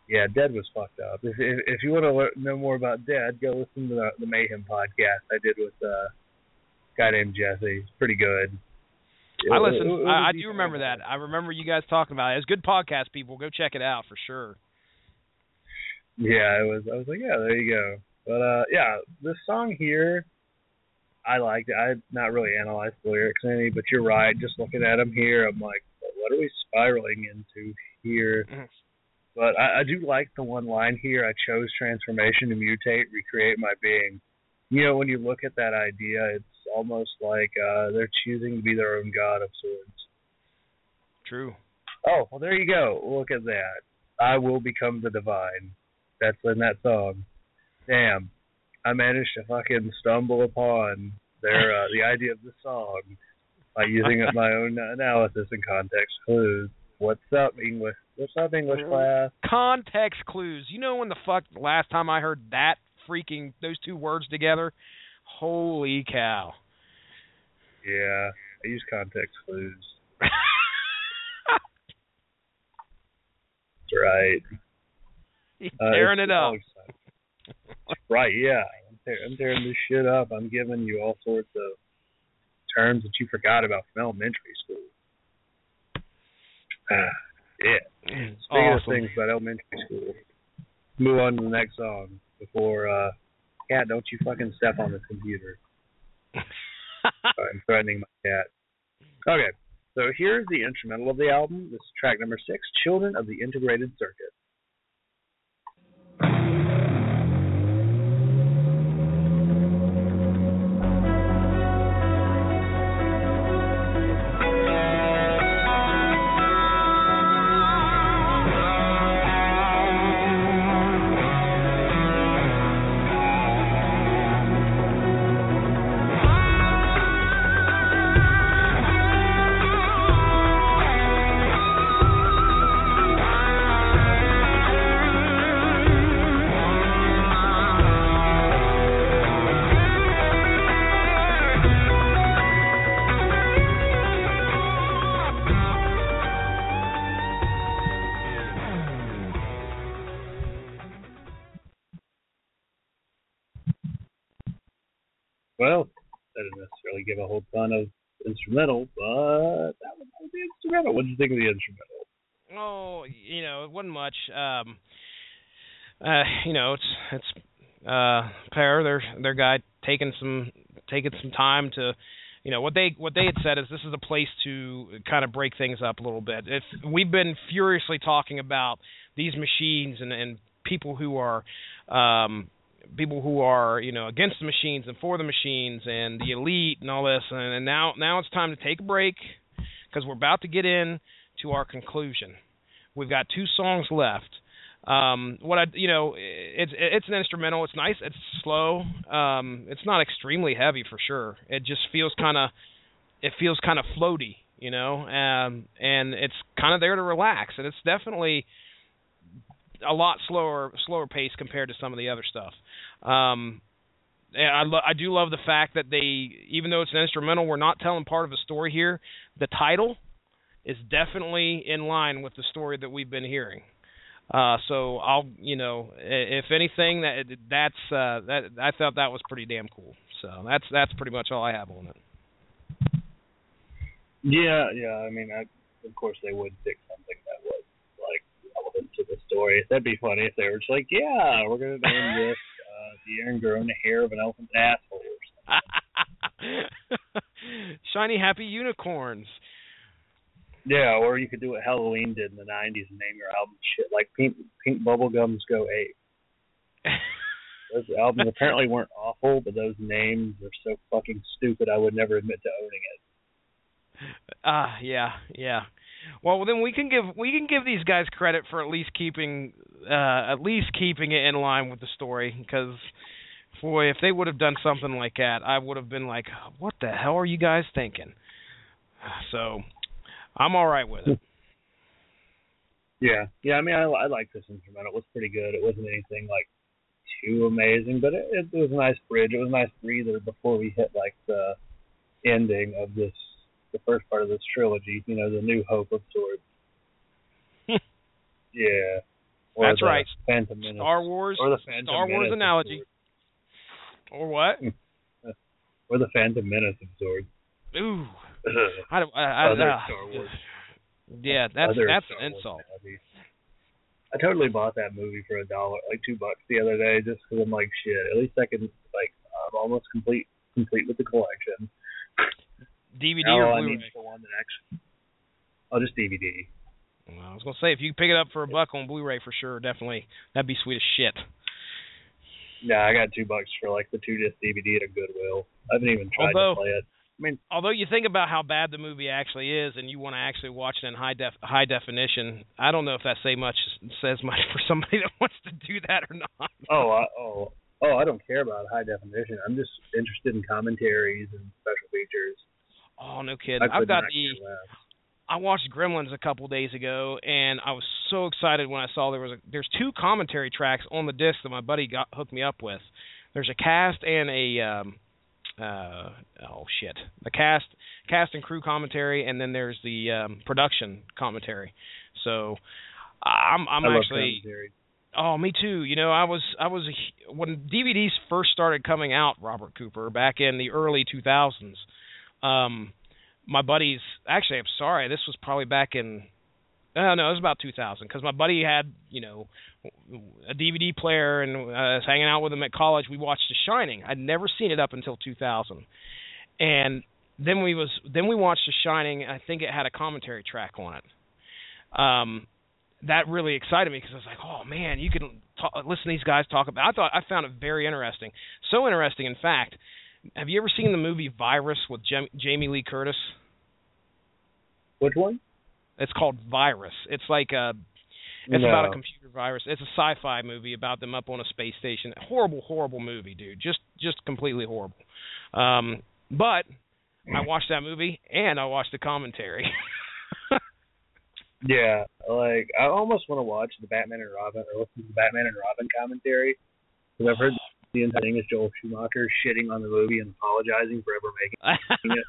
Yeah, Dead was fucked up. If if, if you want to learn, know more about Dead, go listen to the, the Mayhem podcast I did with uh, a guy named Jesse. It's pretty good. I It- it- it I, I do remember that. I remember you guys talking about it. It's a good podcast, people. Go check it out for sure. Yeah, it was. I was like, yeah, there you go. But uh, yeah, this song here, I liked it. I not really analyzed the lyrics any, but you're right. Just looking at them here, I'm like, what are we spiraling into here? But I, I do like the one line here. I chose transformation to mutate, recreate my being. You know, when you look at that idea, it's almost like uh, they're choosing to be their own god of sorts. True. Oh, well, there you go. Look at that. I will become the divine. That's in that song. Damn. I managed to fucking stumble upon their uh, the idea of the song by using my own analysis and context clues. What's up, English? What's up, English class? Context clues. You know when the fuck the last time I heard that freaking those two words together? Holy cow. Yeah, I use context clues. That's right. Uh, Tearing it's- it up. Right, yeah. I'm, tear- I'm tearing this shit up. I'm giving you all sorts of terms that you forgot about from elementary school. Ah, yeah. Speaking of things about elementary school, move on to the next song before, uh, cat, don't you fucking step on this computer. I'm threatening my cat. Okay, so here's the instrumental of the album. This is track number six, Children of the Integrated Circuit. Instrumental, but that was the instrumental. What did you think of the instrumental? Oh, you know, it wasn't much. Um, uh, you know, it's it's uh, Per their their guy taking some taking some time to, you know, what they what they had said is this is a place to kind of break things up a little bit. If we've been furiously talking about these machines and and people who are um people who are you know against the machines and for the machines and the elite and all this. And, and now now it's time to take a break because we're about to get in to our conclusion. We've got two songs left. Um what i you know it's it's an instrumental. It's nice. It's slow. Um it's not extremely heavy for sure. It just feels kind of it feels kind of floaty you know? Um and it's kind of there to relax. And it's definitely a lot slower slower pace compared to some of the other stuff. Um, and I lo- I do love the fact that they even though it's an instrumental, we're not telling part of a story here. The title is definitely in line with the story that we've been hearing. Uh, so I'll you know if anything that that's uh, that I thought that was pretty damn cool. So that's that's pretty much all I have on it. Yeah, yeah. I mean, I, of course they would pick something that was like relevant to the story. That'd be funny if they were just like, yeah, we're gonna name this uh, the Aaron growing the hair of an elephant's asshole. Or something. Shiny happy unicorns. Yeah, or you could do what Helloween did in the '90s and name your album shit like Pink Pink Bubblegums Go Ape. those albums apparently weren't awful, but those names are so fucking stupid. I would never admit to owning it. Ah, uh, yeah, yeah. Well, then we can give we can give these guys credit for at least keeping uh at least keeping it in line with the story because boy, if they would have done something like that, I would have been like, "What the hell are you guys thinking?" So, I'm all right with it. Yeah, yeah. I mean, I I like this instrumental. It was pretty good. It wasn't anything like too amazing, but it, it was a nice bridge. It was a nice breather before we hit like the ending of this the first part of this trilogy, you know, the New Hope of Swords. yeah. Or That's right. Phantom Menace. Star Wars. Or the Phantom Star Wars Menace analogy. Or what? Or the Phantom Menace of Swords. Ooh. I, I, I, Other uh, Star Wars. Yeah, that's Other that's an insult. I totally bought that movie for a dollar, like two bucks the other day, just because I'm like, shit. At least I can like, I'm almost complete complete with the collection. DVD Now or Blu-ray? need is the one that actually. Oh, just DVD. Well, I was gonna say if you could pick it up for a buck on Blu-ray for sure, definitely that'd be sweet as shit. Yeah, I got two bucks for like the two disc DVD at a Goodwill. I haven't even tried Although- to play it. I mean, Although you think about how bad the movie actually is, and you want to actually watch it in high def high definition, I don't know if that say much says much for somebody that wants to do that or not. oh, I, oh, oh, I don't care about high definition. I'm just interested in commentaries and special features. Oh no kidding! I I've got the. I watched Gremlins a couple days ago, and I was so excited when I saw there was a there's two commentary tracks on the disc that my buddy got hooked me up with. There's a cast and a um uh oh shit the cast cast and crew commentary, and then there's the um production commentary. So I'm I'm I actually. Oh, me too. You know, I was I was a, when DVDs first started coming out, Robert Cooper, back in the early 2000s. Um, my buddies, actually, I'm sorry, this was probably back in. Uh, no, it was about 2000 because my buddy had, you know, a DVD player and uh, I was hanging out with him at college. We watched The Shining. I'd never seen it up until 2000, and then we was then we watched The Shining. I think it had a commentary track on it. Um, that really excited me because I was like, oh man, you can talk, listen to these guys talk about. I thought I found it very interesting. So interesting, in fact. Have you ever seen the movie Virus with Jem- Jamie Lee Curtis? Which one? It's called Virus. It's like a it's about a computer virus. It's a sci-fi movie about them up on a space station. Horrible, horrible movie, dude. Just just completely horrible. Um, but I watched that movie and I watched the commentary. Yeah, like I almost want to watch the Batman and Robin or listen to the Batman and Robin commentary because I've heard the entire thing is Joel Schumacher shitting on the movie and apologizing for ever making it.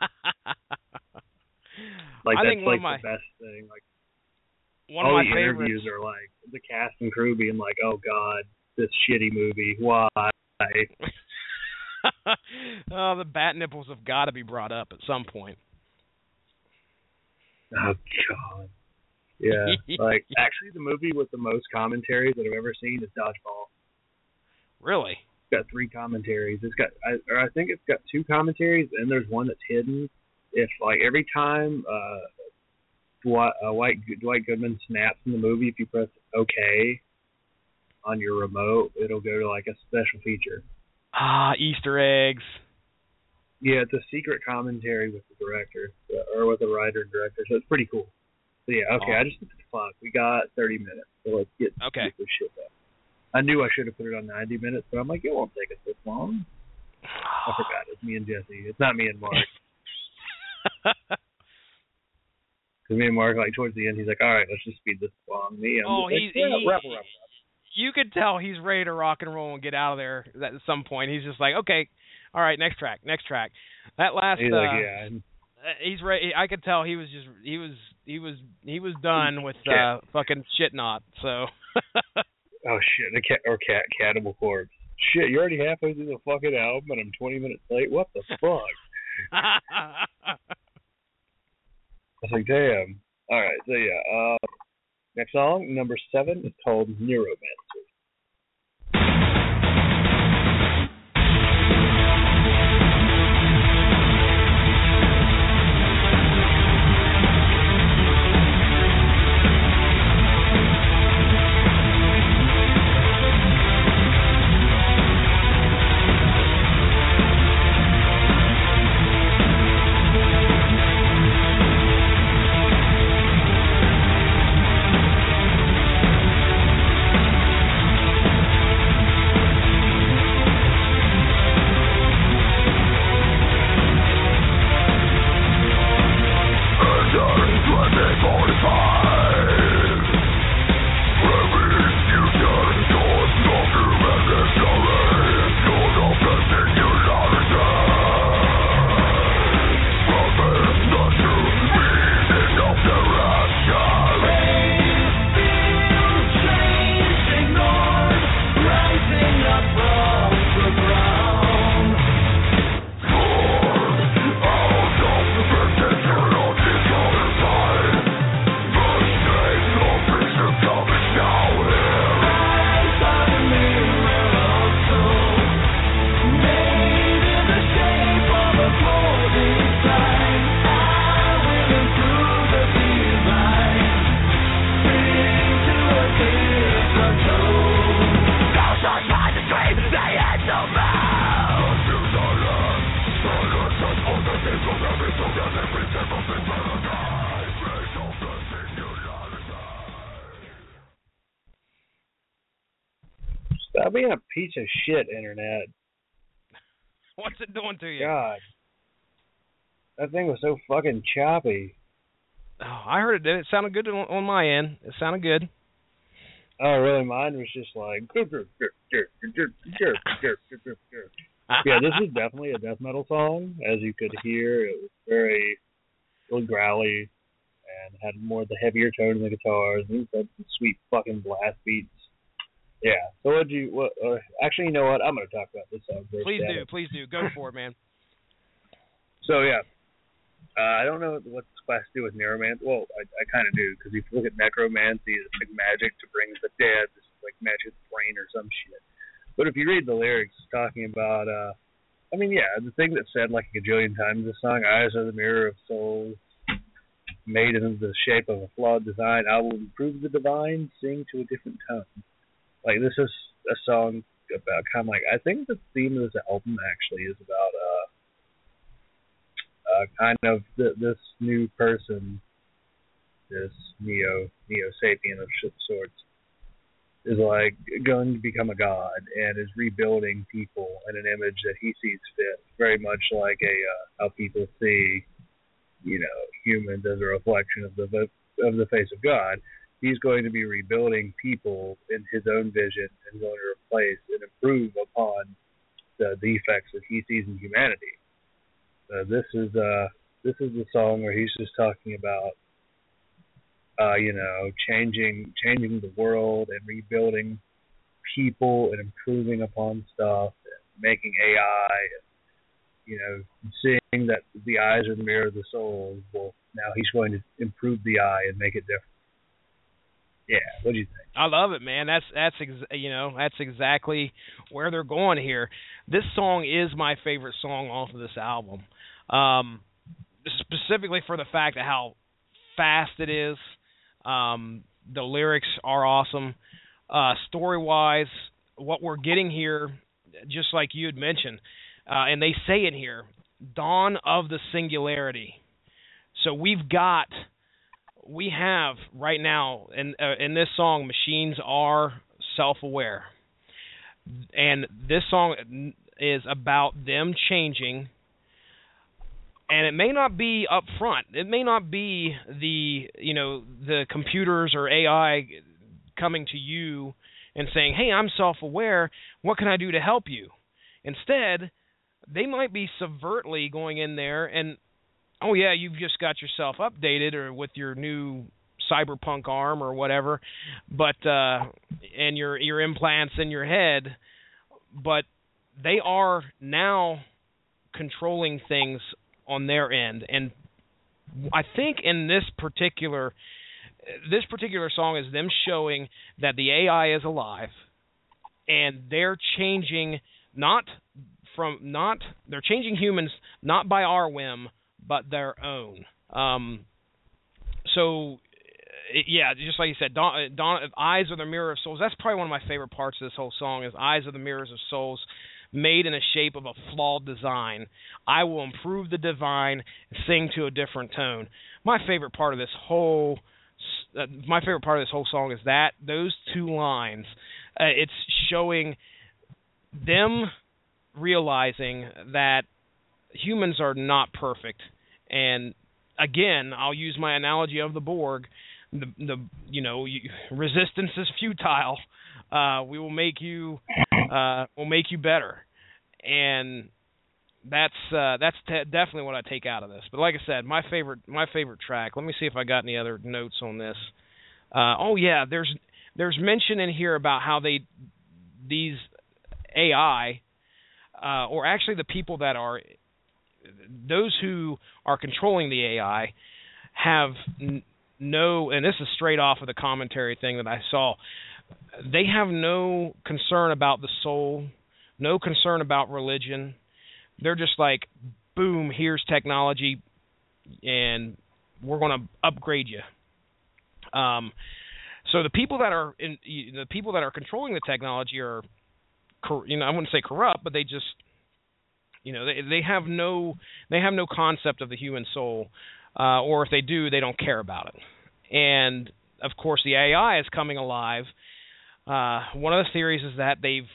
Like I that's like my the best thing. Like one all of my the favorites. interviews are like the cast and crew being like, "Oh God, this shitty movie. Why?" oh, the bat nipples have got to be brought up at some point. Oh god. Yeah. like actually the movie with the most commentaries that I've ever seen is Dodgeball. Really? Got three commentaries. It's got I or I think it's got two commentaries and there's one that's hidden. If like every time uh Dwight, uh, White, Dwight Goodman snaps in the movie, if you press OK on your remote, it'll go to like a special feature. Ah, Easter eggs. Yeah, it's a secret commentary with the director uh, or with the writer and director, so it's pretty cool. So yeah, okay. I just looked at the clock. We got 30 minutes, so let's get Okay. get this shit done. I knew I should have put it on 90 minutes, but I'm like, it won't take us this long. I forgot. It's me and Jesse. It's not me and Mark. Because me and Mark, like towards the end, he's like, "All right, let's just speed this along." Me, I'm Oh, he's like, yeah, he, you could tell he's ready to rock and roll and get out of there at some point. He's just like, okay, all right, next track, next track. That last, He's uh, like, yeah, uh, he's ready. I could tell he was just he was he was he was done with Yeah. uh fucking shit knot. So oh shit, a cat or cat cannibal corpse. Shit, you're already halfway through the fucking album, and I'm 20 minutes late. What the fuck? I was like, damn. All right, so yeah. Uh, next song, number seven, is called Neuromancer. Stop being a piece of shit, internet. what's it doing to you? God. That thing was so fucking choppy. Oh, I heard it. Did. It sounded good on, on my end. It sounded good. Oh, really? Mine was just like. yeah, this is definitely a death metal song. As you could hear, it was very, really growly and had more of the heavier tone in the guitars. And had some sweet fucking blast beats. Yeah. So what would you? What? Uh, actually, you know what? I'm gonna talk about this song first. Please do, please do. Go for it, man. So yeah, uh, I don't know what this class do with neuromancy. Well, I, I kind of do because if you look at necromancy, it's like magic to bring the dead, it's like magic brain or some shit. But if you read the lyrics, it's talking about, uh, I mean, yeah, the thing that's said like a gajillion times in the song, "Eyes are the mirror of souls, made in the shape of a flawed design. I will improve the divine, sing to a different tone." Like this is a song about kind of like I think the theme of this album actually is about uh uh, kind of th- this new person, this neo neo sapien of sorts, is like going to become a god and is rebuilding people in an image that he sees fit, very much like a uh, how people see, you know, humans as a reflection of the of the face of God. He's going to be rebuilding people in his own vision and going to replace and improve upon the defects that he sees in humanity. Uh, this is uh this is the song where he's just talking about uh you know changing changing the world and rebuilding people and improving upon stuff and making AI and you know, seeing that the eyes are the mirror of the soul. Well, now he's going to improve the eye and make it different. Yeah, what do you think? I love it, man. That's that's ex- you know that's exactly where they're going here. This song is my favorite song off of this album, um, specifically for the fact of how fast it is. Um, the lyrics are awesome. Uh, story wise, what we're getting here, just like you had mentioned, uh, and they say it here, dawn of the singularity. So we've got we have right now in uh, in this song machines are self-aware. And this song is about them changing. And it may not be up front. It may not be the you know the computers or ai coming to you and saying hey i'm self-aware. What can i do to help you? Instead they might be subvertly going in there and oh yeah, you've just got yourself updated or with your new cyberpunk arm or whatever, but uh and your your implants in your head, but they are now controlling things on their end. And I think in this particular this particular song is them showing that the AI is alive and they're changing not from not they're changing humans not by our whim but their own. Um, so, yeah, just like you said, Dawn, Dawn, eyes are the mirror of souls. That's probably one of my favorite parts of this whole song. Is eyes are the mirrors of souls, made in the shape of a flawed design. I will improve the divine sing to a different tone. My favorite part of this whole, uh, my favorite part of this whole song is that those two lines. Uh, it's showing them realizing that humans are not perfect. And again i'll use my analogy of the borg. The the you know you, resistance is futile. Uh we will make you uh will make you better. And that's uh that's t- definitely what i take out of this. But like i said my favorite my favorite track let me see if i got any other notes on this. Uh oh yeah there's there's mention in here about how they these ai uh or actually the people that are those who are controlling the AI have n- no, and this is straight off of the commentary thing that I saw. They have no concern about the soul, no concern about religion. They're just like, boom, here's technology, and we're going to upgrade you. Um, so the people that are in the people that are controlling the technology are, you know, I wouldn't say corrupt, but they just you know, they they have no they have no concept of the human soul, uh, or if they do, they don't care about it. And of course, the AI is coming alive. Uh, one of the theories is that they've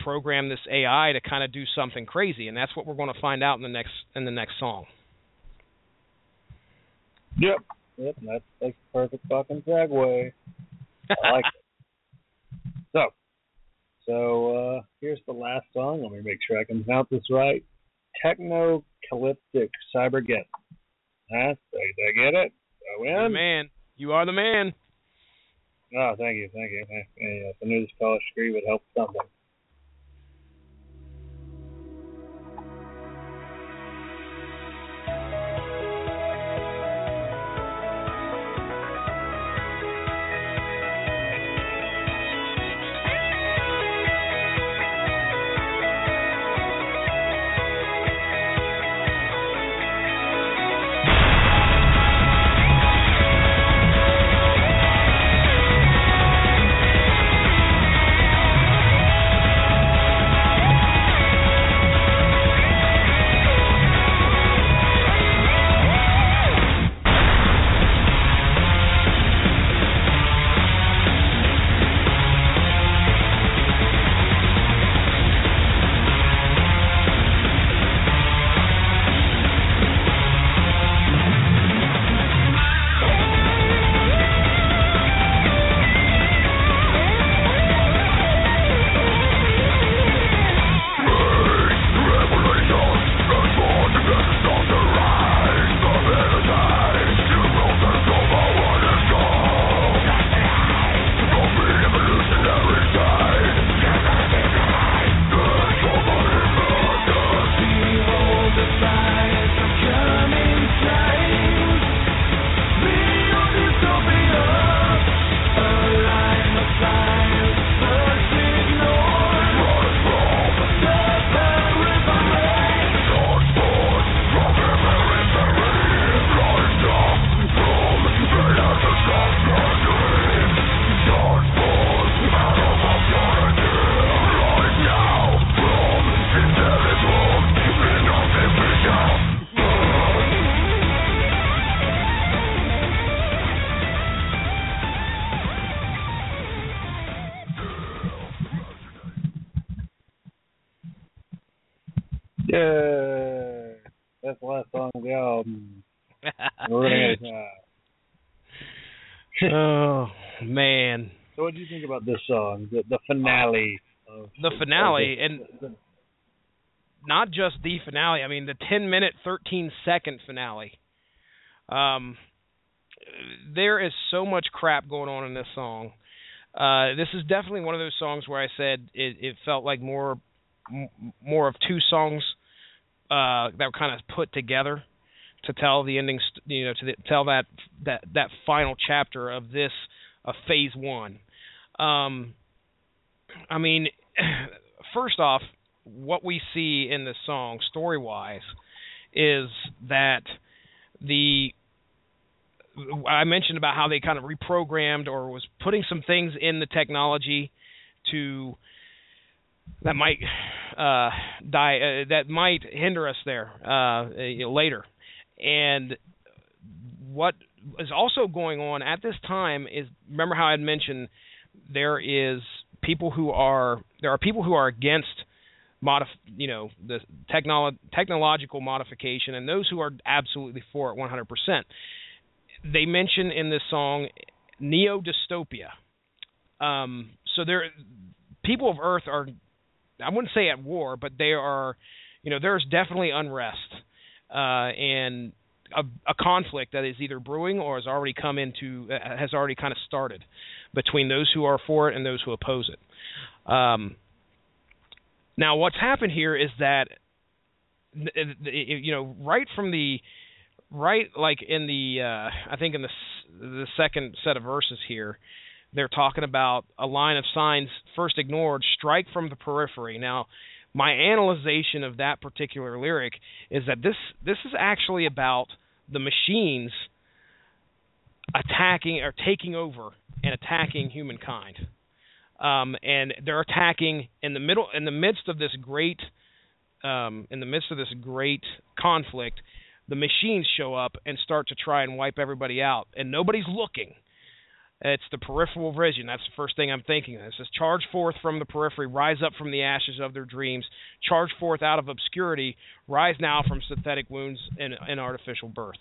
programmed this AI to kind of do something crazy, and that's what we're going to find out in the next in the next song. Yep, yep, that's like perfect fucking segue. I like it. So, so uh, here's the last song. Let me make sure I can pronounce this right. Technocalyptic Cyberget. Huh? Did I get it? I win? You're the man. You are the man. Oh, thank you, thank you. Yes, I knew this college degree would help something. Yeah, that's the last song of the album. We're running out of time. oh man. So, what do you think about this song, the, the finale? Of, the finale, of and not just the finale. I mean, the 10 minute, 13 second finale. Um, there is so much crap going on in this song. Uh, this is definitely one of those songs where I said it, it felt like more, m- more of two songs uh, that were kind of put together to tell the ending, you know, to the, tell that that that final chapter of this of phase one. Um, I mean, first off, what we see in this song, story wise, is that the I mentioned about how they kind of reprogrammed or was putting some things in the technology to that might uh, die uh, that might hinder us there uh, you know, later. And what is also going on at this time is remember how I had mentioned there is people who are there are people who are against modif you know the technolo- technological modification and those who are absolutely for it 100%. They mention in this song neo dystopia. Um, so there people of Earth are I wouldn't say at war, but they are you know there's definitely unrest uh, and a, a, conflict that is either brewing or has already come into uh, has already kind of started between those who are for it and those who oppose it. Um, now, what's happened here is that you know right from the right like in the uh, I think in the the second set of verses here they're talking about a line of signs first ignored strike from the periphery now my analyzation of that particular lyric is that this this is actually about the machines attacking or taking over and attacking humankind. Um, and they're attacking in the middle in the midst of this great um, in the midst of this great conflict, the machines show up and start to try and wipe everybody out, and nobody's looking. It's the peripheral vision. That's the first thing I'm thinking. Of. It says, "Charge forth from the periphery, rise up from the ashes of their dreams. Charge forth out of obscurity, rise now from synthetic wounds and, and artificial birth."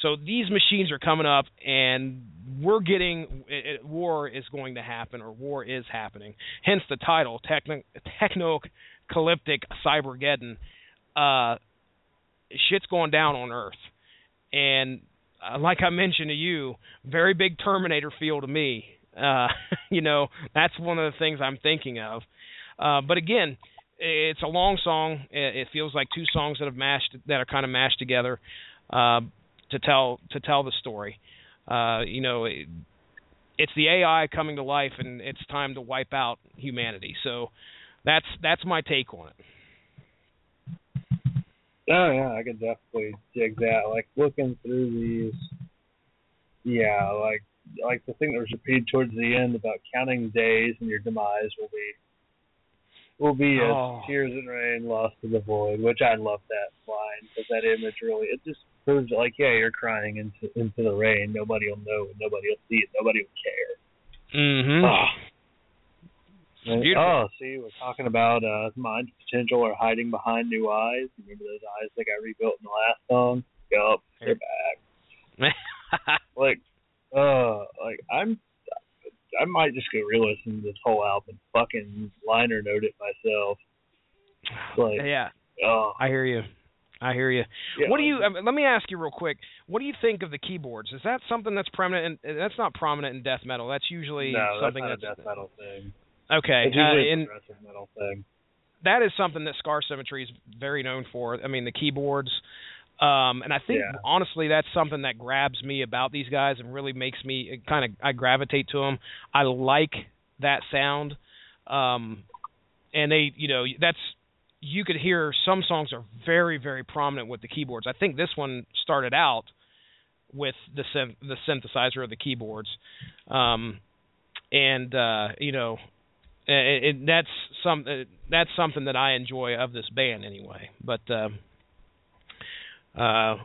So these machines are coming up, and we're getting it, war is going to happen, or war is happening. Hence the title, techno, technocalyptic cybergeddon. Uh, shit's going down on Earth, and uh, like I mentioned to you, very big Terminator feel to me. Uh, you know, that's one of the things I'm thinking of. Uh, but again, it's a long song. It, feels like two songs that have mashed that are kind of mashed together uh, to tell to tell the story. Uh, you know, it, it's the AI coming to life, and it's time to wipe out humanity. So that's that's my take on it. Oh yeah, I can definitely dig that. Like looking through these, yeah, like like the thing that was repeated towards the end about counting days and your demise will be will be Oh. as tears and rain lost to the void, which I love that line because that image really it just proves like yeah you're crying into into the rain, nobody will know, nobody will see it, nobody will care. Mm-hmm. Ah. Beautiful. Oh, see, we're talking about uh, mind potential or hiding behind new eyes. Remember those eyes that got rebuilt in the last song? Yup, they're back. like, uh, like I'm, I might just go re-listen to this whole album, fucking liner note it myself. Like, yeah, oh, I hear you. I hear you. Yeah. What do you? Um, let me ask you real quick. What do you think of the keyboards? Is that something that's prominent? In, that's not prominent in death metal. That's usually no, that's something not a that's death metal thing. Okay. It's usually uh, a in, progressive metal thing. that is something that Scar Symmetry is very known for. I mean, the keyboards. Um, and I think Yeah. honestly, that's something that grabs me about these guys and really makes me kind of I gravitate to them. I like that sound, um, and they, you know, that's you could hear some songs are very very prominent with the keyboards. I think this one started out with the synth, the synthesizer of the keyboards, um, and uh, you know, it, it, that's some uh, that's something that I enjoy of this band anyway. But uh, uh,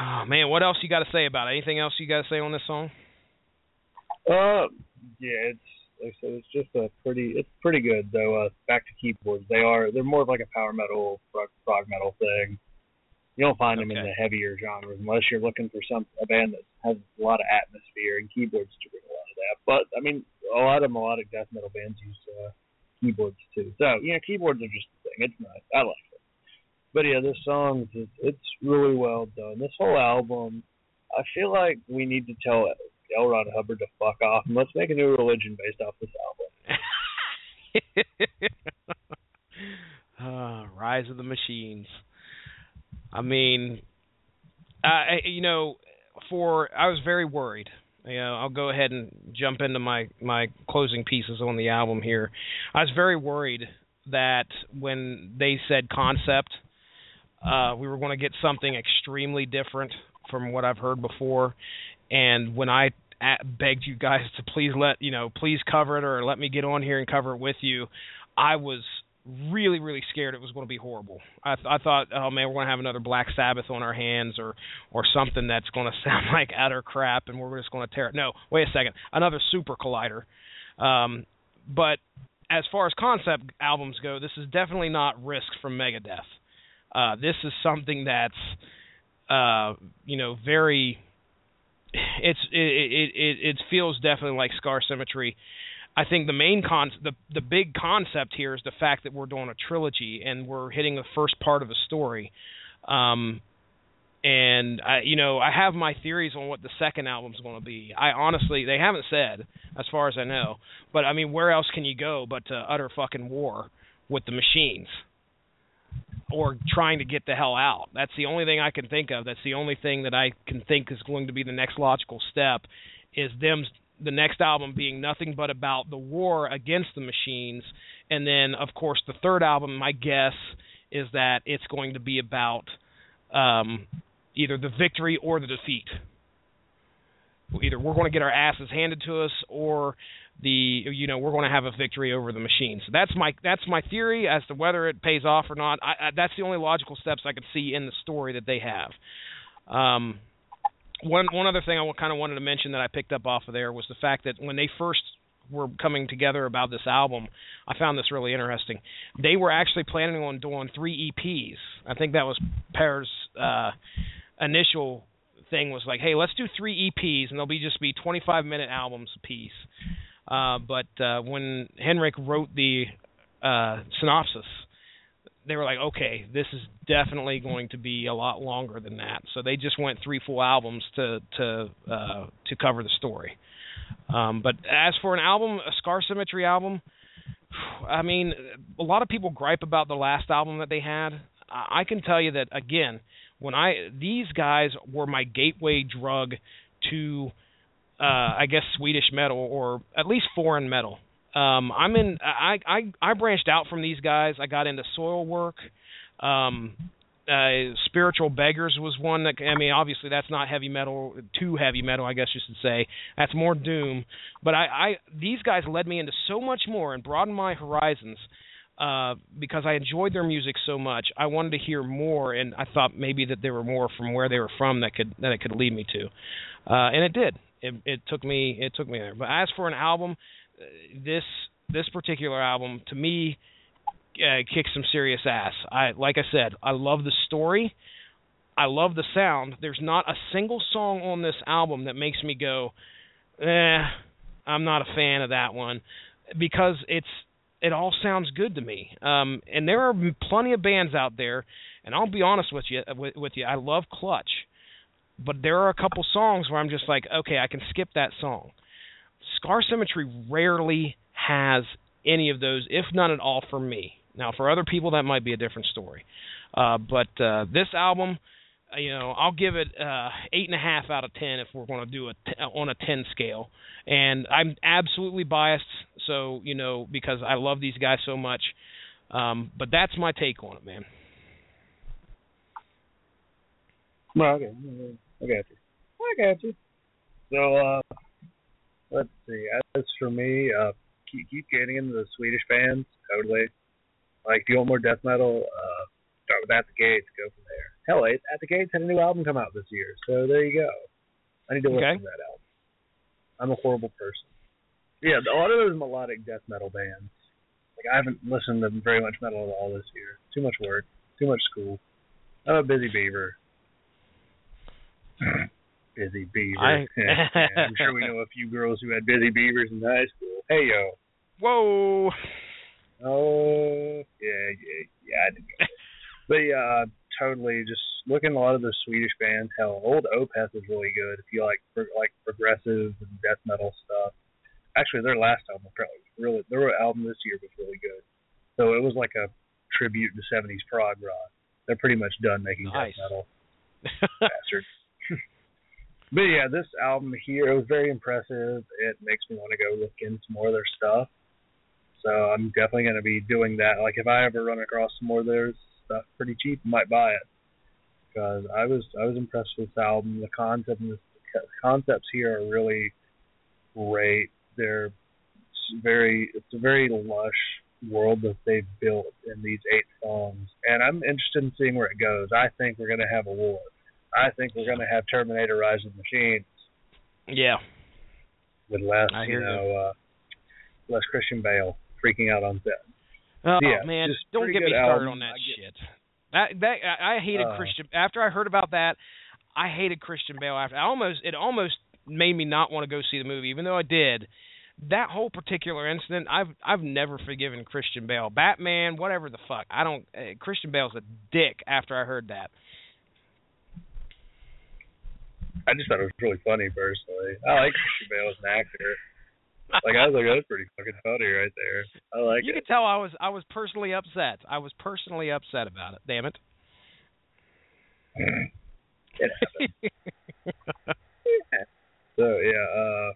oh man, what else you got to say about it? Anything else you got to say on this song? Uh, yeah, it's like I said, it's just a pretty. It's pretty good though. Uh, back to keyboards, they are. They're more of like a power metal, prog, prog metal thing. You don't find them in the heavier genres unless you're looking for some a band that has a lot of atmosphere and keyboards to bring a lot of that. But I mean, a lot of melodic death metal bands use uh, keyboards too. So yeah, keyboards are just a thing. It's nice. I like it. But yeah, this song is it's really well done. This whole album, I feel like we need to tell L. Ron Hubbard to fuck off and let's make a new religion based off this album. uh, Rise of the Machines. I mean, I you know, for I was very worried. You know, I'll go ahead and jump into my my closing pieces on the album here. I was very worried that when they said concept, uh, we were going to get something extremely different from what I've heard before. And when I a- begged you guys to please let you know, please cover it or let me get on here and cover it with you, I was really really scared it was going to be horrible. I th- I thought, oh man, we're going to have another Black Sabbath on our hands or or something that's going to sound like utter crap and we're just going to tear it. No, wait a second, another Super Collider. Um, but as far as concept albums go, this is definitely not Risk from Megadeth. Uh, this is something that's uh, you know very it's it, it it it feels definitely like Scar Symmetry. I think the main con the the big concept here is the fact that we're doing a trilogy and we're hitting the first part of a story. Um and I you know, I have my theories on what the second album's going to be. I honestly they haven't said as far as I know. But I mean, where else can you go but to utter fucking war with the machines? or trying to get the hell out. That's the only thing I can think of. That's the only thing that I can think is going to be the next logical step is them the next album being nothing but about the war against the machines and then of course the third album my guess is that it's going to be about um either the victory or the defeat. Either we're going to get our asses handed to us or the you know we're going to have a victory over the machines. That's my that's my theory as to whether it pays off or not. I, I, that's the only logical steps I could see in the story that they have. Um, one one other thing I kind of wanted to mention that I picked up off of there was the fact that when they first were coming together about this album, I found this really interesting. They were actually planning on doing three EPs. I think that was Per's uh, initial thing was like, hey, let's do three EPs and they'll be just be 25 minute albums apiece. Uh, but uh, when Henrik wrote the uh, synopsis, they were like, okay, this is definitely going to be a lot longer than that. So they just went three full albums to to uh, to cover the story. Um, but as for an album, a Scar Symmetry album, I mean, a lot of people gripe about the last album that they had. I can tell you that again, when I these guys were my gateway drug to uh I guess Swedish metal or at least foreign metal. Um I'm in I I I branched out from these guys. I got into Soilwork. Um uh spiritual beggars was one that I mean obviously that's not heavy metal too heavy metal I guess you should say. That's more doom. But I I these guys led me into so much more and broadened my horizons uh because I enjoyed their music so much. I wanted to hear more and I thought maybe that there were more from where they were from that could that it could lead me to. Uh and it did. It it took me it took me there. But as for an album this this particular album to me uh, kicks some serious ass. I like I said, I love the story. I love the sound. There's not a single song on this album that makes me go, "Eh, I'm not a fan of that one," because it's it all sounds good to me. Um, and there are plenty of bands out there, and I'll be honest with you with, with you. I love Clutch, but there are a couple songs where I'm just like, okay, I can skip that song. Scar Symmetry rarely has any of those, if none at all, for me. Now, for other people, that might be a different story. Uh, but uh, this album, uh, you know, I'll give it uh, eight and a half out of ten if we're going to do it on a ten scale. And I'm absolutely biased, so you know, because I love these guys so much. Um, but that's my take on it, man. Well, okay, I got you. I got you. So, uh, let's see. As for me, uh, keep keep getting into the Swedish bands. Totally. Like, if you want more death metal, uh, start with At the Gates. Go from there. Hell, At At the Gates had a new album come out this year, so there you go. I need to listen Okay. to that album. I'm a horrible person. Yeah, a lot of those melodic death metal bands. Like I haven't listened to very much metal at all this year. Too much work, too much school. I'm a busy beaver. busy beaver. I- Yeah, I'm sure we know a few girls who had busy beavers in high school. Hey yo. Whoa. Oh yeah, yeah, yeah. I did. but yeah, uh, totally. Just looking at a lot of the Swedish bands. Hell, old Opeth is really good if you like pro- like progressive and death metal stuff. Actually, their last album probably really their album this year was really good. So it was like a tribute to '70s prog rock. They're pretty much done making Nice. death metal. Bastards. But yeah, this album here it was very impressive. It makes me want to go look into more of their stuff. So I'm definitely going to be doing that. Like if I ever run across some more of their stuff pretty cheap, I might buy it. Because I was I was impressed with this album. The concept and the concepts here are really great. They're very it's a very lush world that they've built in these eight songs, and I'm interested in seeing where it goes. I think we're going to have a war. I think we're going to have Terminator: Rise of the Machines Yeah. with less you know uh, less Christian Bale freaking out on set. Oh Yeah, man, don't get me started album. on that shit. That that I, I hated Uh. Christian. After I heard about that, I hated Christian Bale. After I almost it almost made me not want to go see the movie, even though I did. That whole particular incident, I've I've never forgiven Christian Bale. Batman, whatever the fuck. I don't. Uh, Christian Bale's a dick. After I heard that. I just thought it was really funny personally. I like Christian Bale as an actor. Like I was like, that's pretty fucking funny right there. I like you it. could tell I was I was personally upset. I was personally upset about it. Damn it. It happened. So yeah, uh,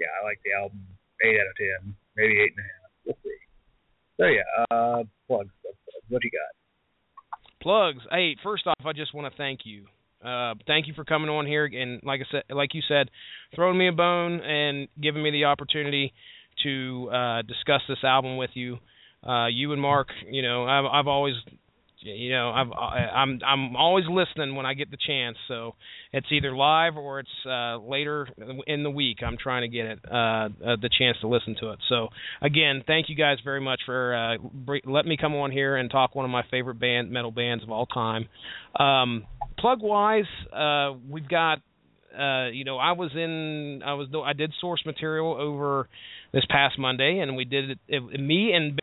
yeah, I like the album. Eight out of ten, maybe eight and a half. We'll see. So yeah, uh, plugs. plugs, plugs. What you got? Plugs. Hey, first off, I just want to thank you. Uh, thank you for coming on here and, like I said, like you said, throwing me a bone and giving me the opportunity to uh, discuss this album with you. Uh, you and Mark, you know, I've I've always, you know, I've I- I'm I'm always listening when I get the chance. So it's either live or it's uh, later in the week. I'm trying to get it uh, uh, the chance to listen to it. So again, thank you guys very much for uh, letting me come on here and talk one of my favorite band metal bands of all time. Um, plug wise, uh, we've got. Uh, you know, I was in, I was, I did source material over this past Monday, and we did it. it me and